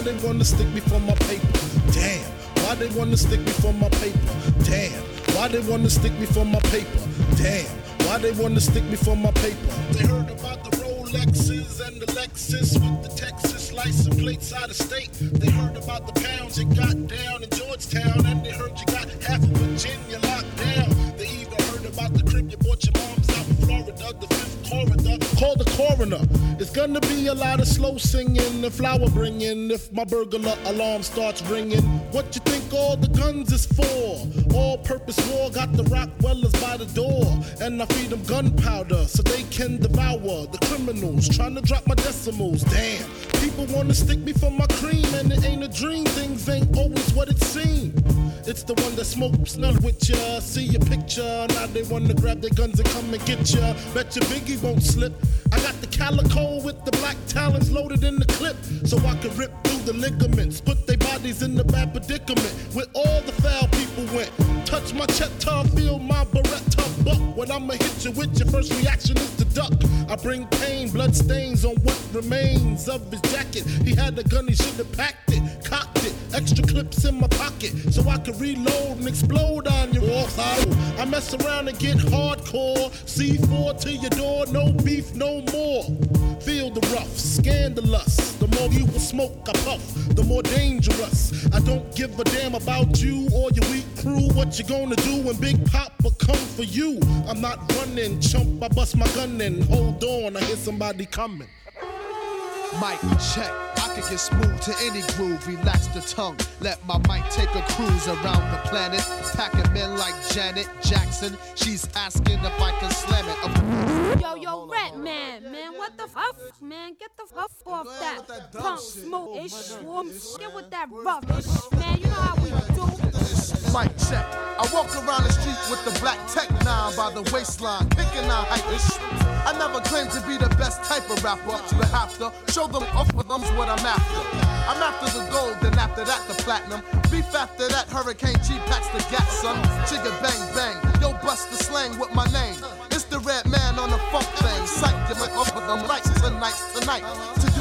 Why they wanna stick me for my paper? Damn, why they wanna stick me for my paper? Damn, why they wanna stick me for my paper? Damn. Why they wanna stick me for my paper? They heard about the Rolexes and the Lexus with the Texas license plates out of state. They heard about the pounds you got down in Georgetown, and they heard you got half of Virginia locked down. They even heard about the crib you bought your mom's out in Florida, the fifth corridor. Call the coroner. It's gonna be a lot of slow singing and flower bringing if my burglar alarm starts ringing. What you think all the guns is for? All purpose war got the Rottweilers by the door. And I feed them gunpowder so they can devour the criminals trying to drop my decimals. Damn, people wanna stick me for my cream, and it ain't a dream. Things ain't always what it seems. It's the one that smokes none with ya. See your picture, now they wanna grab their guns and come and get ya. Bet your Biggie won't slip. I got the calico with the black talons loaded in the clip, so I can rip through the ligaments. Put their bodies in the bad predicament where all the foul people went. Touch my cheddar, feel my Beretta buck. When I'ma hit you with your first reaction is to duck. I bring pain, blood stains on what remains of his jacket. He had a gun, he should have packed it, cocked it. Extra clips in my pocket so I could reload and explode on your. I mess around and get hardcore. C4 to your door, no beef, no more. Feel the rough, scandalous. The more you will smoke, I puff, the more dangerous. I don't give a damn about you or your weak crew. What you gonna do when Big Papa come for you? I'm not running, chump. I bust my gun and Hold on, I hear somebody coming. Mic check. I can get smooth to any groove. Relax the tongue. Let my mic take a cruise around the planet. Packing men like Janet Jackson. She's asking if I can slam it. Yo, yo, Rat Man, man, what the fuck, man? Get the fuck off that punk smoke ish swarm. Get with that rough ish, man. You know how we do. Mic check. I walk around the street with the black tech nine by the waistline, kicking out hype. I never claimed to be the best type of rapper, but have to show them off with them's what I'm after. I'm after the gold, then after that the platinum. Beef after that, Hurricane G packs the gat, son. Chigga bang bang, yo bust the slang with my name. It's the Redman on the funk thing. Psych, get my off with them lights tonight, tonight.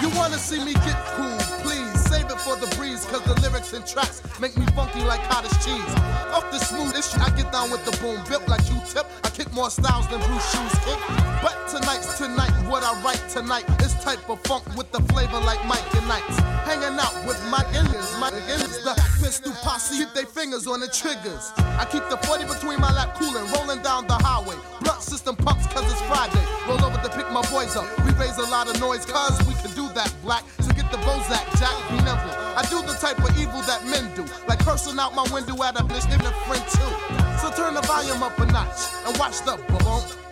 You wanna see me get cool, please. Save it for the breeze, cause the lyrics and tracks make me funky like cottage cheese. Off the smoothest, I get down with the boom. Built like Q-tip, I kick more styles than Bruce Shoes kick. But tonight's tonight, what I write tonight is type of funk with the flavor like Mike and Knights. Hanging out with my Indians, my Indians, the pistol posse, keep their fingers on the triggers. I keep the 40 between my lap cooling, rolling down the highway. Blunt system pumps cause it's Friday. Roll over to pick my boys up. We raise a lot of noise cause we can do that black. So get the Bozak, Jack, be nimble. I do the type of evil that men do, like cursing out my window at a bitch, even a friend too. So turn the volume up a notch and watch the boom.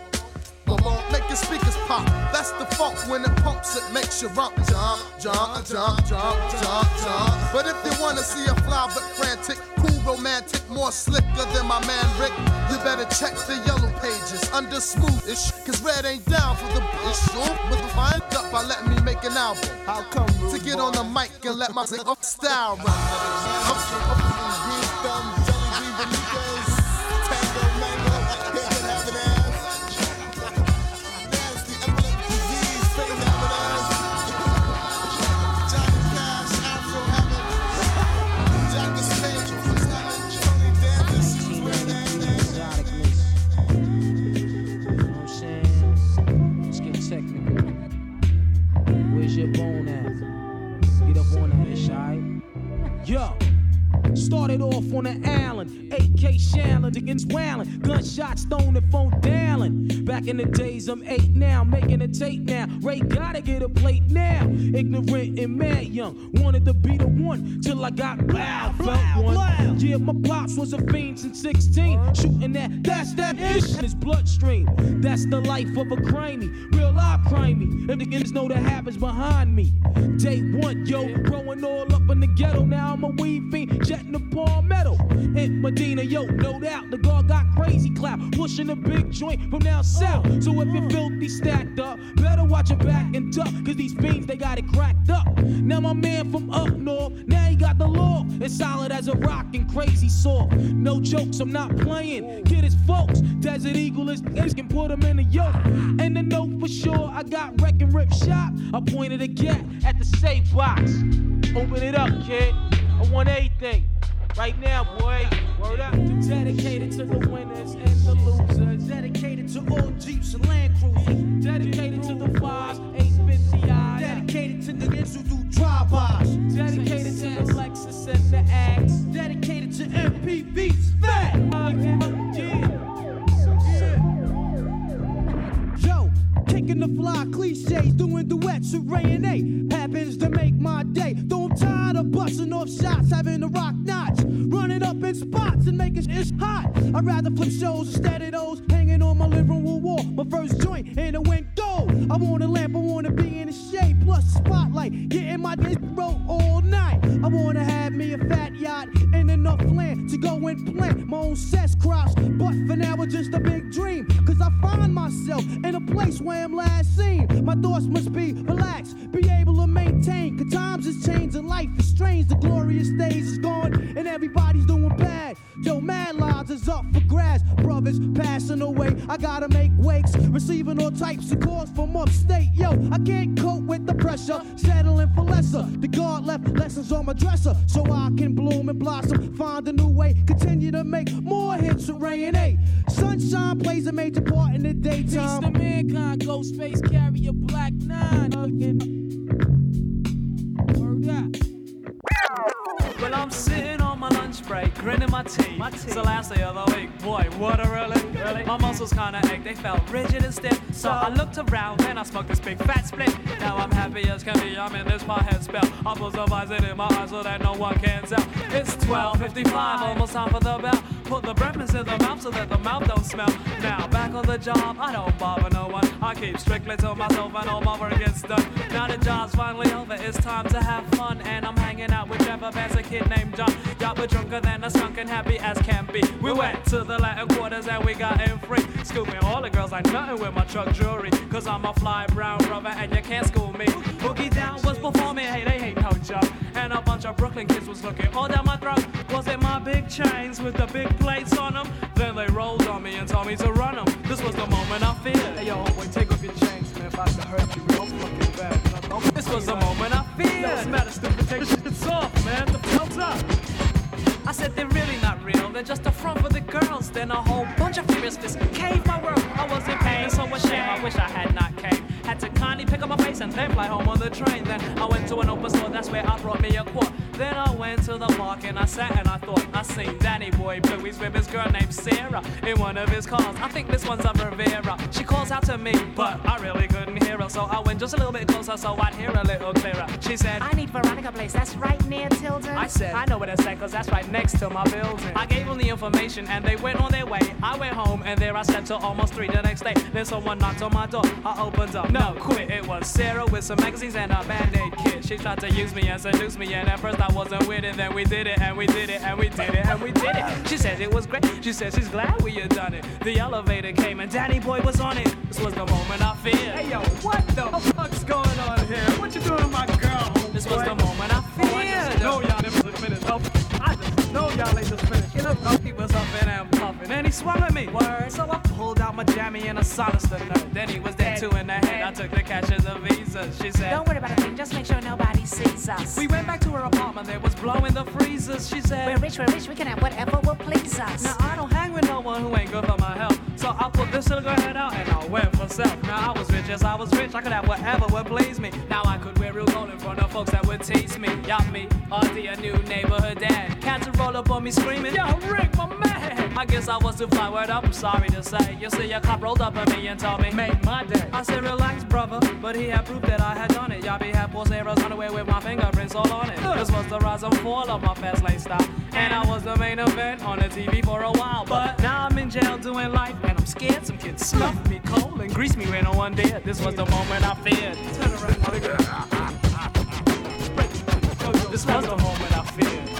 Make your speakers pop. That's the funk when it pumps, it makes you rump, jump, jump, jump, jump, jump, jump. But if you wanna see a fly but frantic, cool, romantic, more slicker than my man Rick, you better check the yellow pages under smoothish, cause red ain't down for the bitch. But the find up by letting me make an album. How come to get on the mic and let my style run? Started off on an island, AK Shallon against Wallin, gunshots thrown and phone dialing. Back in the days, I'm eight now, making a tape now. Ray gotta get a plate now. Ignorant and mad young, wanted to be the one till I got loud, felt one. Yeah, my pops was a fiend since 16, shooting that, that's that ish in his bloodstream. That's the life of a crimey, real life crimey. And the niggas know the habits behind me. Day one, yo, growing all up in the ghetto. Now I'm a weed fiend, jetting the palmetto. In Medina, yo, no doubt, the guard got crazy clap, pushing a big joint from down south. So if you're filthy stacked up, better watch your back and duck, cause these fiends, they got it cracked up. Now my man from up north, now he got the law. It's solid as a rock and crazy soft. No jokes, I'm not playing. Kid is folks, Desert Eagle is can put him in a yoke. And the note for sure, I got wreck and rip shot. I pointed again at the safe box. Open it up, kid. I want everything. Right now, boy. Word up. Dedicated to the winners and the losers. Dedicated to all Jeeps and Land Cruisers. Dedicated to the fives, 850 eyes. Dedicated to niggas who do drive-bys. Dedicated to the Lexus and the X. Dedicated to MPVs. Fat. Yo, kicking the fly cliches, doing duets with Ray and A. Happens to make my day. Though I'm tired of busting off shots, having the rock notch. Running up in spots and making it hot. I'd rather flip shows instead of those hanging on my living room wall. My first joint and it went gold. I want a lamp, I wanna be in the shade, plus spotlight. Getting my dick roll all night. I wanna have me a fat yacht enough land to go and plant my own cess crops. But for now, it's just a big dream. Cause I find myself in a place where I'm last seen. My thoughts must be relaxed, be able to maintain. Cause times is changing, life is strange. The glorious days is gone, and everybody's doing bad. Yo, mad lives is up for grabs. Brothers passing away, I gotta make wakes. Receiving all types of calls from upstate. Yo, I can't cope with the pressure, settling for lesser. The God left lessons on my dresser, so I can bloom and blossom. Find a new way, continue to make more hits with Ray and A. Sunshine plays a major part in the daytime. Peace to mankind, Ghostface, carry a black nine. Lunch break, grinning my teeth. It's the last day of the week. Boy, what a relief. Really? My muscles kinda ache, they felt rigid and stiff. So I looked around, then I smoked this big fat split. Now I'm happy as can be, I'm in this my head spell. I put some Visine in my eyes so that no one can tell. It's 12.55, almost time for the bell. Put the breakfast in the mouth so that the mouth don't smell. Now back on the job, I don't bother no one. I keep strictly to myself and all my work gets done. Now the job's finally over, it's time to have fun. And I'm hanging out with Trevor Vance, a kid named John. Y'all were drunker than a skunk and happy as can be. We went to the Latin quarters and we got in free. Scooping all the girls like nothing with my truck jewelry. Cause I'm a fly brown brother and you can't school me. Boogie Down was performing, hey, they ain't no joke. And a bunch of Brooklyn kids was looking all down my throat. Was it my big chains with the big plates on them? Then they rolled on me and told me to run them. This was the moment I feared. Hey, yo, boy, take off your chains, man. If I have to hurt you real fucking bad. This was the moment I feared. No, it's matter, stupid. Take shit off, man. The hell's up? I said they're really not real, they're just a front for the girls. Then a whole bunch of furious fists caved my world. I was in pain, so ashamed. I wish I had not came. Had to kindly pick up my face and then fly home on the train. Then I went to an open store, that's where I brought me a quart. Then I went to the park and I sat and I thought I seen Danny Boy Bluey's with his girl named Sarah in one of his cars. I think this one's a Riviera. She calls out to me, but I really couldn't hear her, so I went just a little bit closer so I'd hear a little clearer. She said, I need Veronica Place. That's right near Tilden. I said, I know where that's at, cause that's right next to my building. I gave them the information and they went on their way. I went home and there I slept till almost three the next day. Then someone knocked on my door. I opened up. No, quit. It was Sarah with some magazines and a band-aid kit. She tried to use me and seduce me, and at first I wasn't with it. Then we did it and we did it and we did it and we did it. She said it was great. She said she's glad we had done it. The elevator came and Danny Boy was on it. This was the moment I feared. Hey yo, what the fuck's going on here? What you doing my girl? This was the moment I feared. No, y'all never finished. Oh, I just know y'all ain't just finished. You know, he was up and puffing, and he swung at me. Word. So I pulled out my jammy and a solace note. Then he was dead two in the head. I took the cash as a visa. She said, Don't worry about a thing, just make sure nobody sees us. We went back to her apartment. There was blowing the freezers. She said, We're rich, we're rich, we can have whatever will please us. Now I don't hang with no one who ain't good for my health. So I put this little head out and I went for self. Now I was rich as I was rich. I could have whatever would please me. Now I could wear real gold in front of folks that would tease me. Y'all me, Auntie, a new neighborhood dad. Cats would roll up on me screaming, Yo, Rick, my man. I guess I was too word up, I'm sorry to say. You see, a cop rolled up on me and told me, Make my day. I said, Relax, brother. But he had proof that I had done it. Y'all be had Paul Sarah's underwear with my fingerprints all on it. This was the rise and fall of my fast lane style. And I was the main event on the TV for a while. But now I'm in jail doing life and I'm scared. Some kids snuffed me cold and greased me when no one did. This was the moment I feared. Turn around, This was the moment I feared.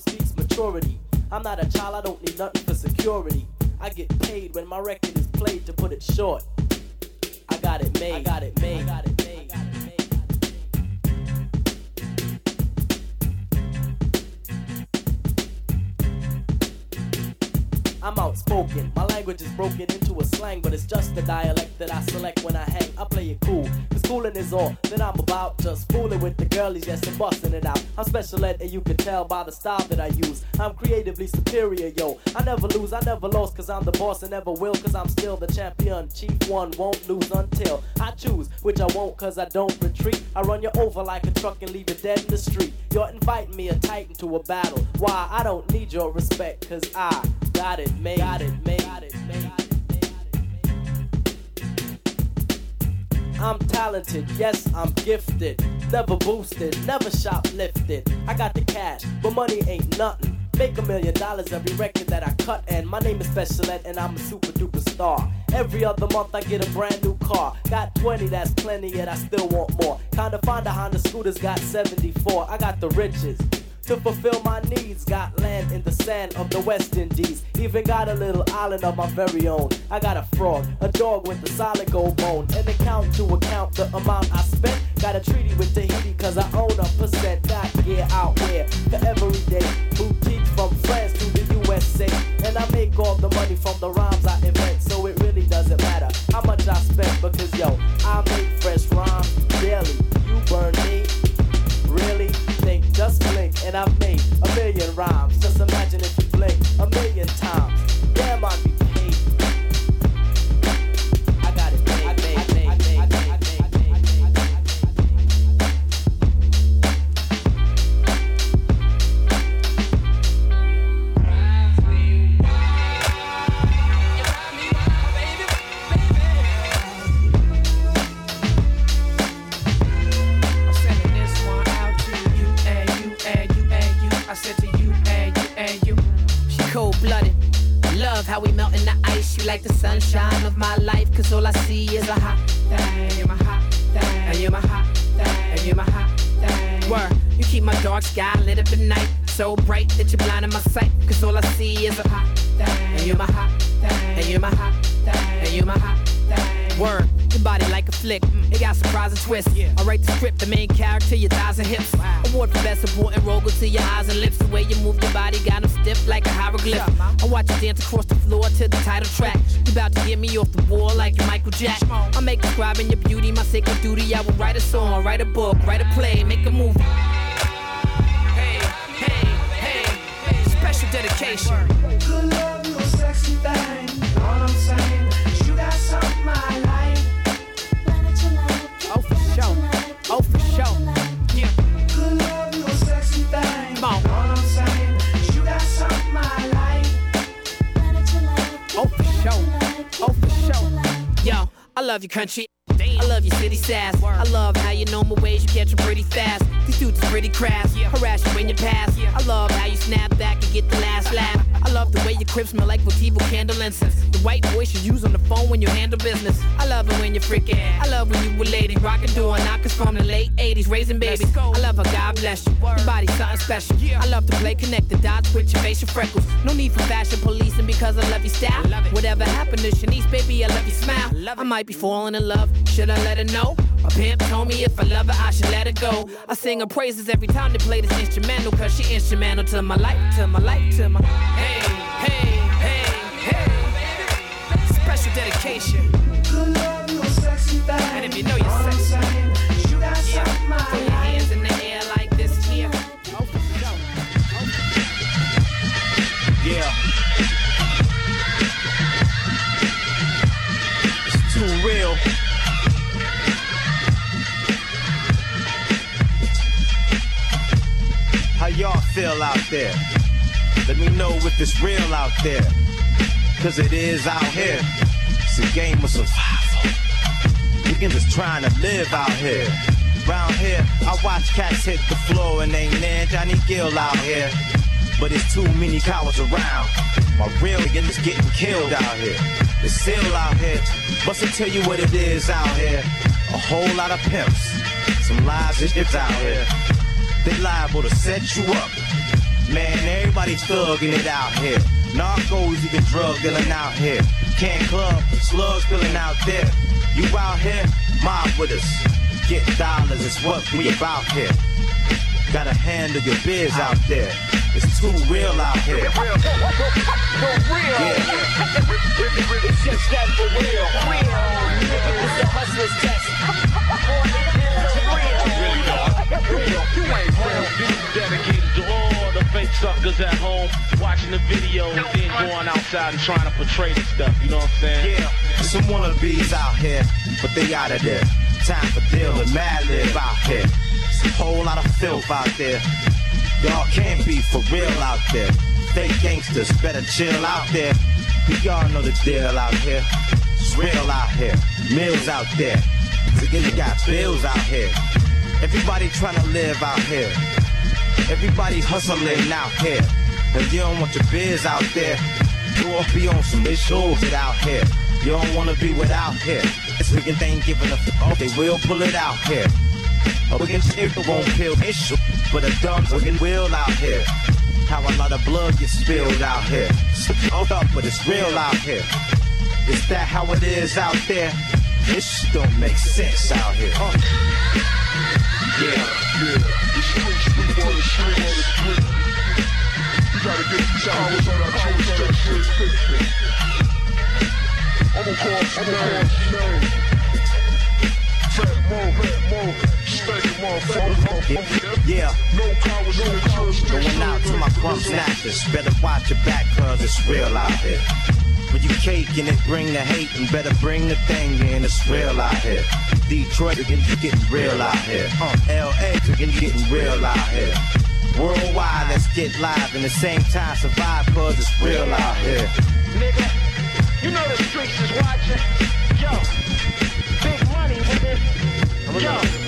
Kinda boss and never will, cause I'm still the champion. Chief one won't lose until I choose, which I won't, cause I don't retreat. I run you over like a truck and leave you dead in the street. You're inviting me a titan to a battle. Why? I don't need your respect, cause I got it made. Got it made. Got it made. I'm talented, yes, I'm gifted. Never boosted, never shoplifted. I got the cash, but money ain't nothing. Make a million dollars every record that I cut, and my name is Special Ed, and I'm a super duper star. Every other month I get a brand new car. Got 20, that's plenty, yet I still want more. Kinda find a Honda scooter's got 74. I got the riches to fulfill my needs. Got land in the sand of the West Indies. Even got a little island of my very own. I got a frog, a dog with a solid gold bone. And account to account the amount I spent. Got a treaty with Tahiti cause I own a percent. Got gear out here for everyday. Boutique from France to the USA. And I make all the money from the rhymes I invent. So it really doesn't matter how much I spend because yo, I make fresh rhymes daily. You burn me really think, just blink, and I've made So bright that you're blinding my sight. Cause all I see is a hot thing. And you're my hot thing. And you're my hot thing. And you're my hot thing. Word. Your body like a flick. Mm. It got surprising twists. I write the script, the main character, your thighs and hips. Award for best supporting role go to your eyes and lips. The way you move your body got them stiff like a hieroglyph. I watch you dance across the floor to the title track. You about to get me off the wall like Michael Jack. I make describing your beauty my sacred duty. I will write a song, write a book, write a play, make a movie. Your country. I love your city sass. I love how you know my ways, you catch 'em pretty fast. These dudes is pretty crass, harass you when you pass. I love how you snap back and get the last laugh. I love the way your crib smell like Votivo candle incense. The white voice you use on the phone when you handle business. I love it when you're freaking. I love when you were lady, rockin' door knockers from the late 80s, raising babies. I love how God bless you. Your body's something special. I love to play connect the dots with your facial freckles. No need for fashion policing because I love your style. Love Whatever happened to Shanice, baby, I love your smile. Love I might be falling in love. Should I let her know? My pimp told me if I love her, I should let her go. I sing her praises every time they play this instrumental, cause she instrumental to my life, to my life, to my. Hey, hey, hey, hey. Special dedication. Good love, you a sexy thing. And if you know you're Know I'm sexy, saying? You got yeah, something I throw your hands out there? Let me know if it's real out there. Cause it is out here. It's a game of survival. Niggas is trying to live out here. Round here, I watch cats hit the floor and ain't man Johnny Gill out here. But it's too many cowards around. My real niggas getting killed out here. It's still out here. But to tell you what it is out here. A whole lot of pimps. Some lies is out here. They liable to set you up. Man, everybody thugging it out here. Narcos, even drug dealing out here. Can't club, slugs spilling out there. You out here, mob with us. Get dollars, it's what we about here. Gotta handle your biz out there. It's too real out here. Yeah. It's just that for real. Real. It's the hustler's test. You ain't real. Dedicated to all the fake suckers at home watching the video and then going outside and trying to portray the stuff. You know what I'm saying? Yeah, some wannabes out here, but they out of there. Time for deal and mad live out here. It's a whole lot of filth out there. Y'all can't be for real out there. Fake gangsters better chill out there. Y'all know the deal out here. It's real out here. Mills out there. So you got bills out here. Everybody trying to live out here. Everybody hustling out here. If you don't want your biz out there, you will be on some issues out here. You don't wanna be without here. This nigga ain't giving a fuck. They will pull it out here. A wicked shit won't kill issue, but a dumb wicked will out here. How a lot of blood gets spilled out here. Hold up, but it's real out here. Is that how it is out there? This shit don't make sense out here. Uh. Yeah, yeah. The street, street, on the. You gotta get on that jurisdiction. I'ma call names. Fat Mo, Fat. Yeah, no powers in the. Going out to my crumb snatchers. Better watch your back, cause it's real out here. When you caking it, bring the hate and better bring the thing in. It's real out here. Detroit, again, you getting real out here. Uh, LA, again, you getting real out here. Worldwide, let's get live and the same time survive, cause it's real out here. Nigga, you know the streets is watching. Yo, big money with this. Yo,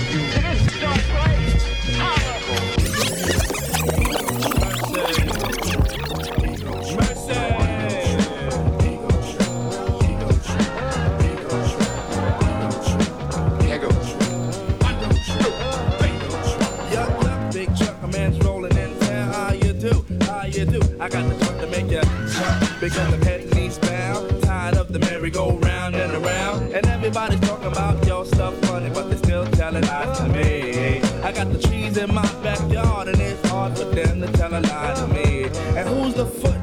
jump. Big on the head and knees bound. Tired of the merry-go-round and around. And everybody's talking about your stuff funny, but they still telling lies to me. I got the trees in my backyard, and it's hard for them to tell a lie to me. And who's the foot?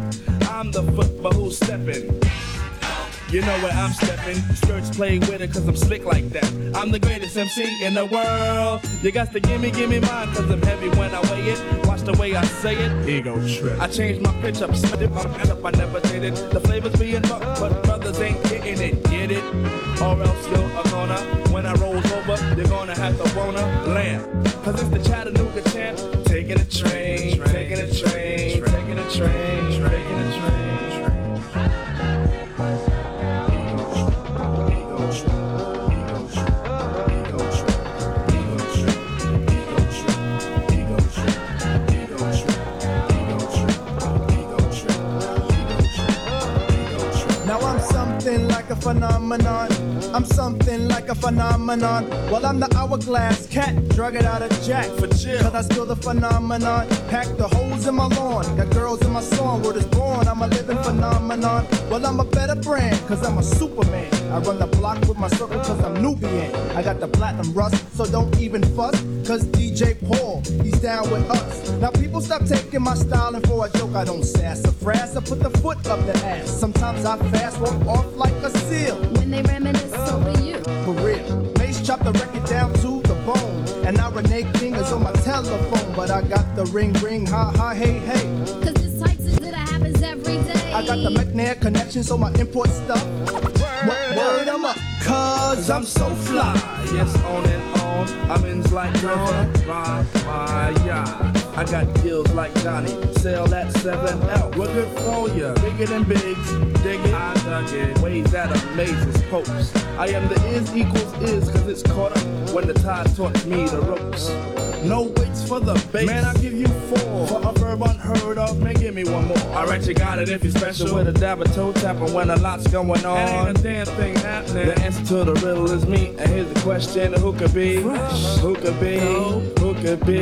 I'm the foot, but who's stepping? You know where I'm stepping. Skirts play with it cause I'm slick like that. I'm the greatest MC in the world. You got to give me, give me mine cause I'm heavy when I weigh it. Watch the way I say it. Ego trip. I changed my pitch up, split it up, and up, I never did it. The flavors being fucked, but brothers ain't getting it. Get it? Or else you're a gonna. When I rolls over, you're gonna have to wanna land. Cause it's the Chattanooga champ. Taking a train, taking a train, taking a train, phenomenon. I'm something like a phenomenon. Well, I'm the hourglass cat, drug it out of Jack for chill. Cause I still the phenomenon. Pack the holes in my lawn. Got girls in my song. Word is born. I'm a living phenomenon. Well, I'm a better brand, cause I'm a superman. I run the block with my circle cause I'm Nubian. I got the platinum rust, so don't even fuss. Cause DJ Paul, he's down with us. Now people stop taking my style and for a joke I don't sass or frass. I put the foot up the ass. Sometimes I fast walk off like a seal. When they reminisce over you. For real. Mace chop the record down to the bone. And now Renee King is on my telephone. But I got the ring ring, ha ha, hey hey. Cause this type of shit happens every day. I got the McNair connection, so my import stuff. Word, word, I'm up. Cause I'm so fly. Yes, on and on. I'm in like girl, ride my yacht. I got deals like Johnny, sell that 7L. We're good for ya, bigger than bigs, dig it, I dug it. Ways that amazes popes. I am the is equals is, cause it's caught up when the tide taught me the ropes. No weights for the bass. Man, I'll give you four. For a verb unheard of, man, give me one more. Alright, you got it if you're special. With a dab of toe tapping when a lot's going on. And ain't a damn thing happening. Answer to the riddle is me. And here's the question who could be? Who could be? Who could be?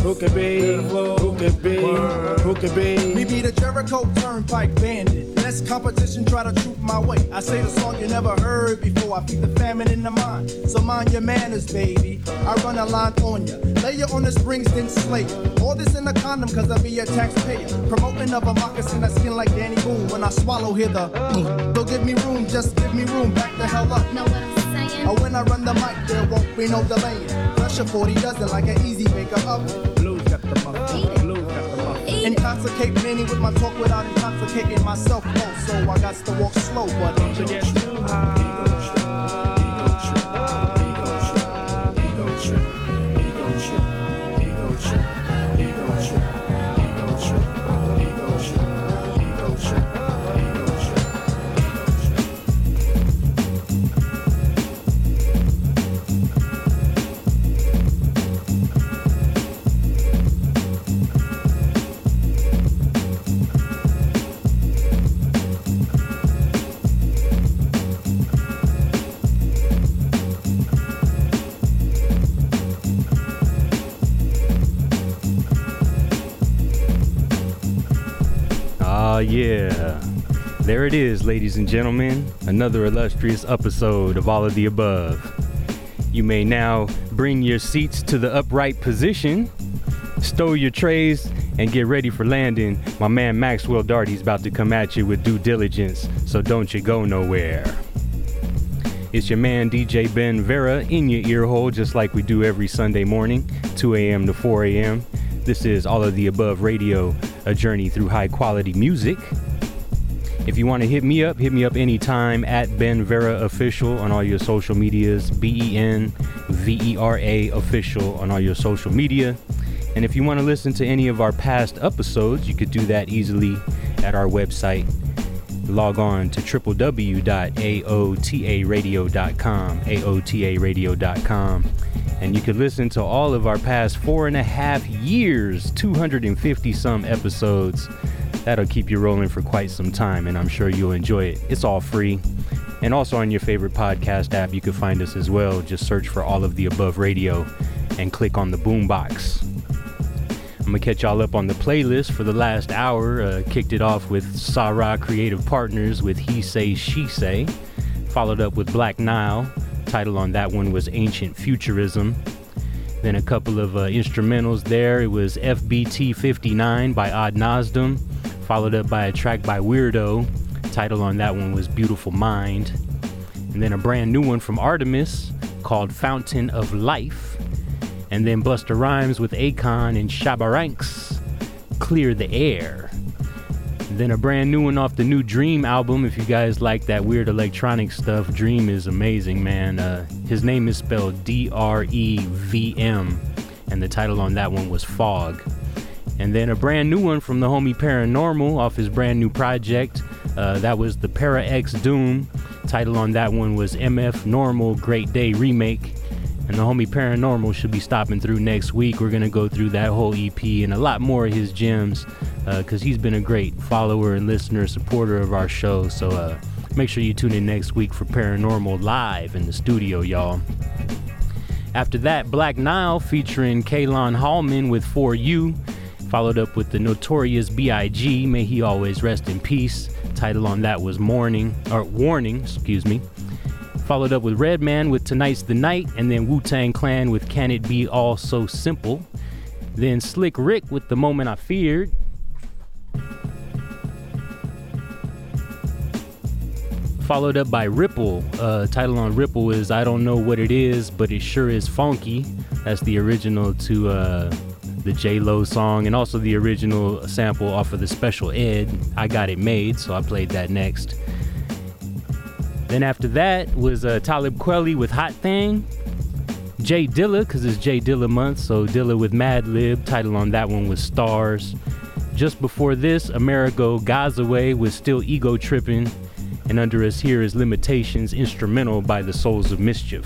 Who could be? Who could be? Who could be? Me be the Jericho Turnpike Bandit. Less competition, try to troop my way. I say the song you never heard before. I feed the famine in the mind. So mind your manners, baby. I run a line on ya. Lay you on the springs, then slay ya. All this in a condom, cause I be a taxpayer. Promoting of a moccasin that skin like Danny Boone. When I swallow here the, don't give me room, just give me room. Back the hell up. Know what I'm saying? Or when I run the mic, there won't be no delaying. Pressure 40 dozen like an easy maker oven. Blues got the muffin. Intoxicate many with my talk without intoxicating myself. Also, I got to walk slow, but don't get too high. Ah, yeah. There it is, ladies and gentlemen. Another illustrious episode of All of the Above. You may now bring your seats to the upright position, stow your trays, and get ready for landing. My man Maxwell Darty's about to come at you with due diligence, so don't you go nowhere. It's your man DJ Ben Vera in your ear hole, just like we do every Sunday morning, 2 a.m. to 4 a.m. This is All of the Above Radio, a journey through high quality music. If you want to hit me up, hit me up anytime at Ben Vera Official on all your social medias, B E N V E R A Official on all your social media. And if you want to listen to any of our past episodes, you could do that easily at our website. Log on to www.aotaradio.com, aotaradio.com, and you could listen to all of our past four and a half years, 250 some episodes. That'll keep you rolling for quite some time, and I'm sure you'll enjoy it. It's all free. And also on your favorite podcast app, you can find us as well. Just search for all of the above radio and click on the boombox. I'm gonna catch y'all up on the playlist for the last hour. Uh, kicked it off with Sa-Ra Creative Partners with He Say, She Say. Followed up with Black Nile. Title on that one was Ancient Futurism. Then a couple of uh, instrumentals there. It was FBT 59 by Odd Nosdam. Followed up by a track by Weirdo. Title on that one was Beautiful Mind. And then a brand new one from Artemis called Fountain of Life. And then Busta Rhymes with Akon and Shabba Ranks, Clear the Air. Then a brand new one off the new Dream album. If you guys like that weird electronic stuff, Dream is amazing, man. Uh, his name is spelled D R E V M, and the title on that one was Fog. And then a brand new one from the homie Paranormal off his brand new project. Uh, that was the Para X Doom. Title on that one was MF Normal Great Day Remake. And the homie Paranormal should be stopping through next week. We're to go through that whole EP and a lot more of his gems because he's been a great follower and listener, supporter of our show. So uh, make sure you tune in next week for Paranormal live in the studio, y'all. After that, Black Nile featuring Kalon Hallman with For You, followed up with the notorious B.I.G. May he always rest in peace. Title on that was Morning or Warning, excuse me. Followed up with Redman with Tonight's the Night, and then Wu Tang Clan with Can It Be All So Simple. Then Slick Rick with The Moment I Feared. Followed up by Ripple. Uh, title on Ripple is I Don't Know What It Is, but It Sure Is Funky. That's the original to uh, the J Lo song, and also the original sample off of the Special Ed. I Got It Made, so I played that next. Then after that was uh, Talib Kweli with Hot Thing. J Dilla, because it's J Dilla month, so Dilla with Madlib. Title on that one was Stars. Just before this, Amerigo Gazaway was Still Ego Tripping. And under us here is Limitations, instrumental by the Souls of Mischief.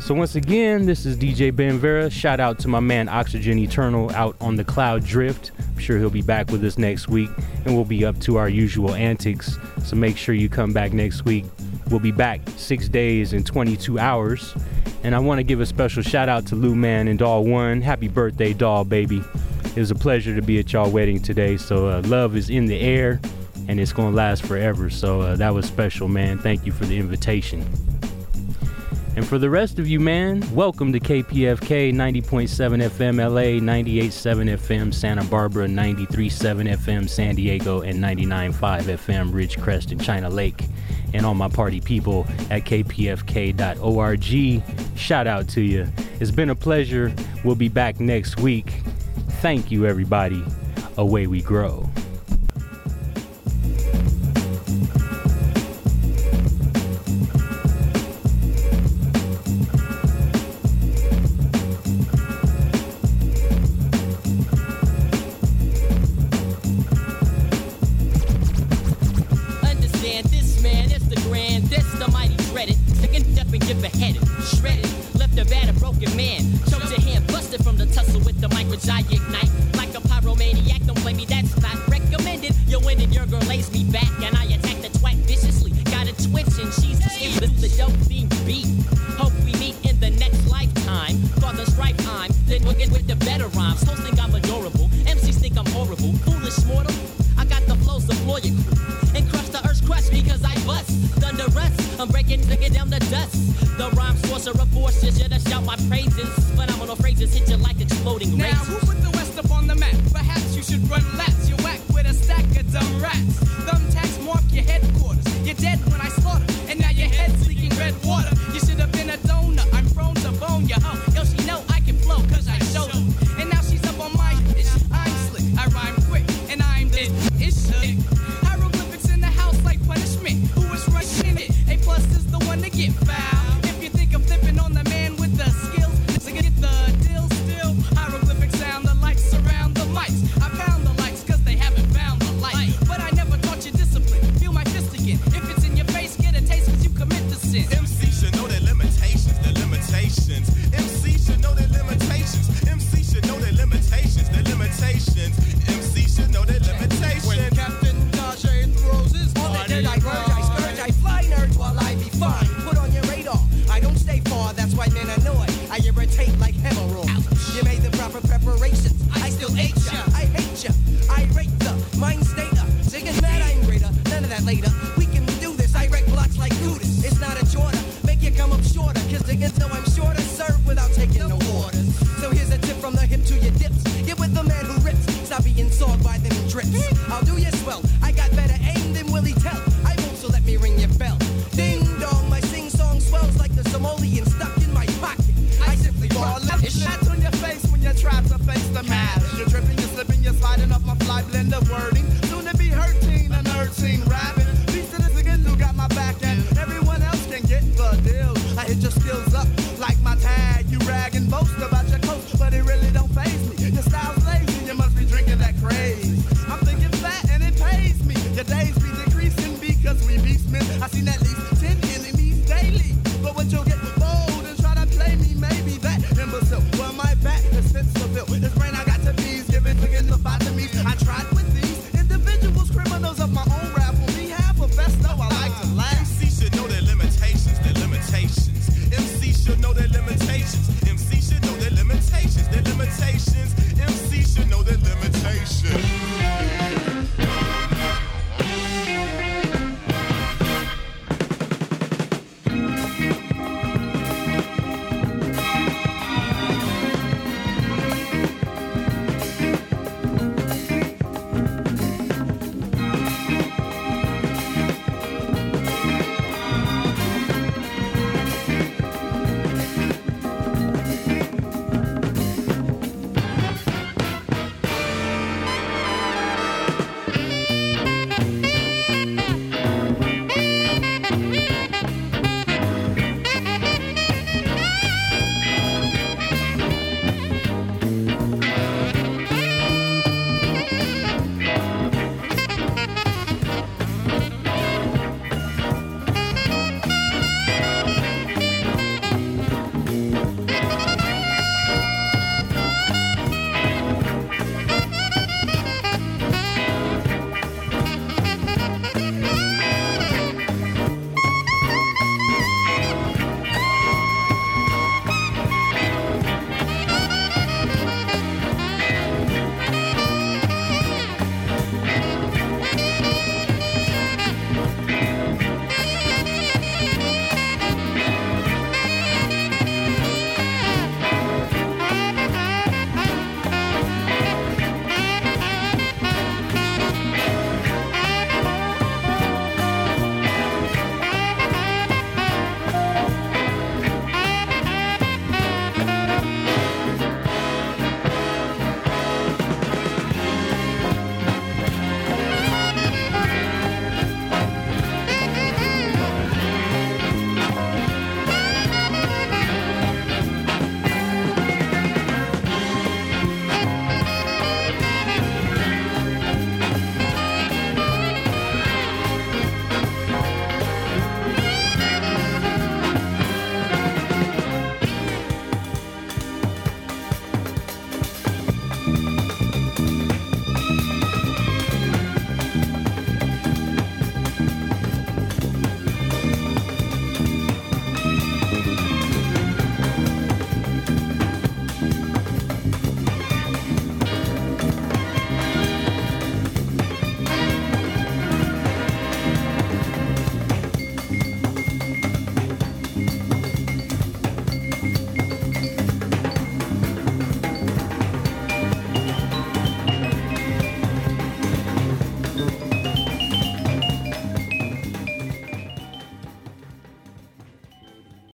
So once again, this is DJ Ben Vera. Shout out to my man Oxygen Eternal out on the cloud drift. I'm sure he'll be back with us next week and we'll be up to our usual antics. So make sure you come back next week. We'll be back 6 days and 22 hours. And I want to give a special shout out to Lou Man and Doll One. Happy birthday, Doll Baby. It was a pleasure to be at y'all wedding today. So uh, love is in the air and it's going to last forever. So uh, that was special, man. Thank you for the invitation. And for the rest of you, man, welcome to KPFK 90.7 FM LA, 98.7 FM Santa Barbara, 93.7 FM San Diego, and 99.5 FM Ridgecrest and China Lake. And all my party people at kpfk.org. Shout out to you. It's been a pleasure. We'll be back next week. Thank you, everybody. Away we grow. Most of us.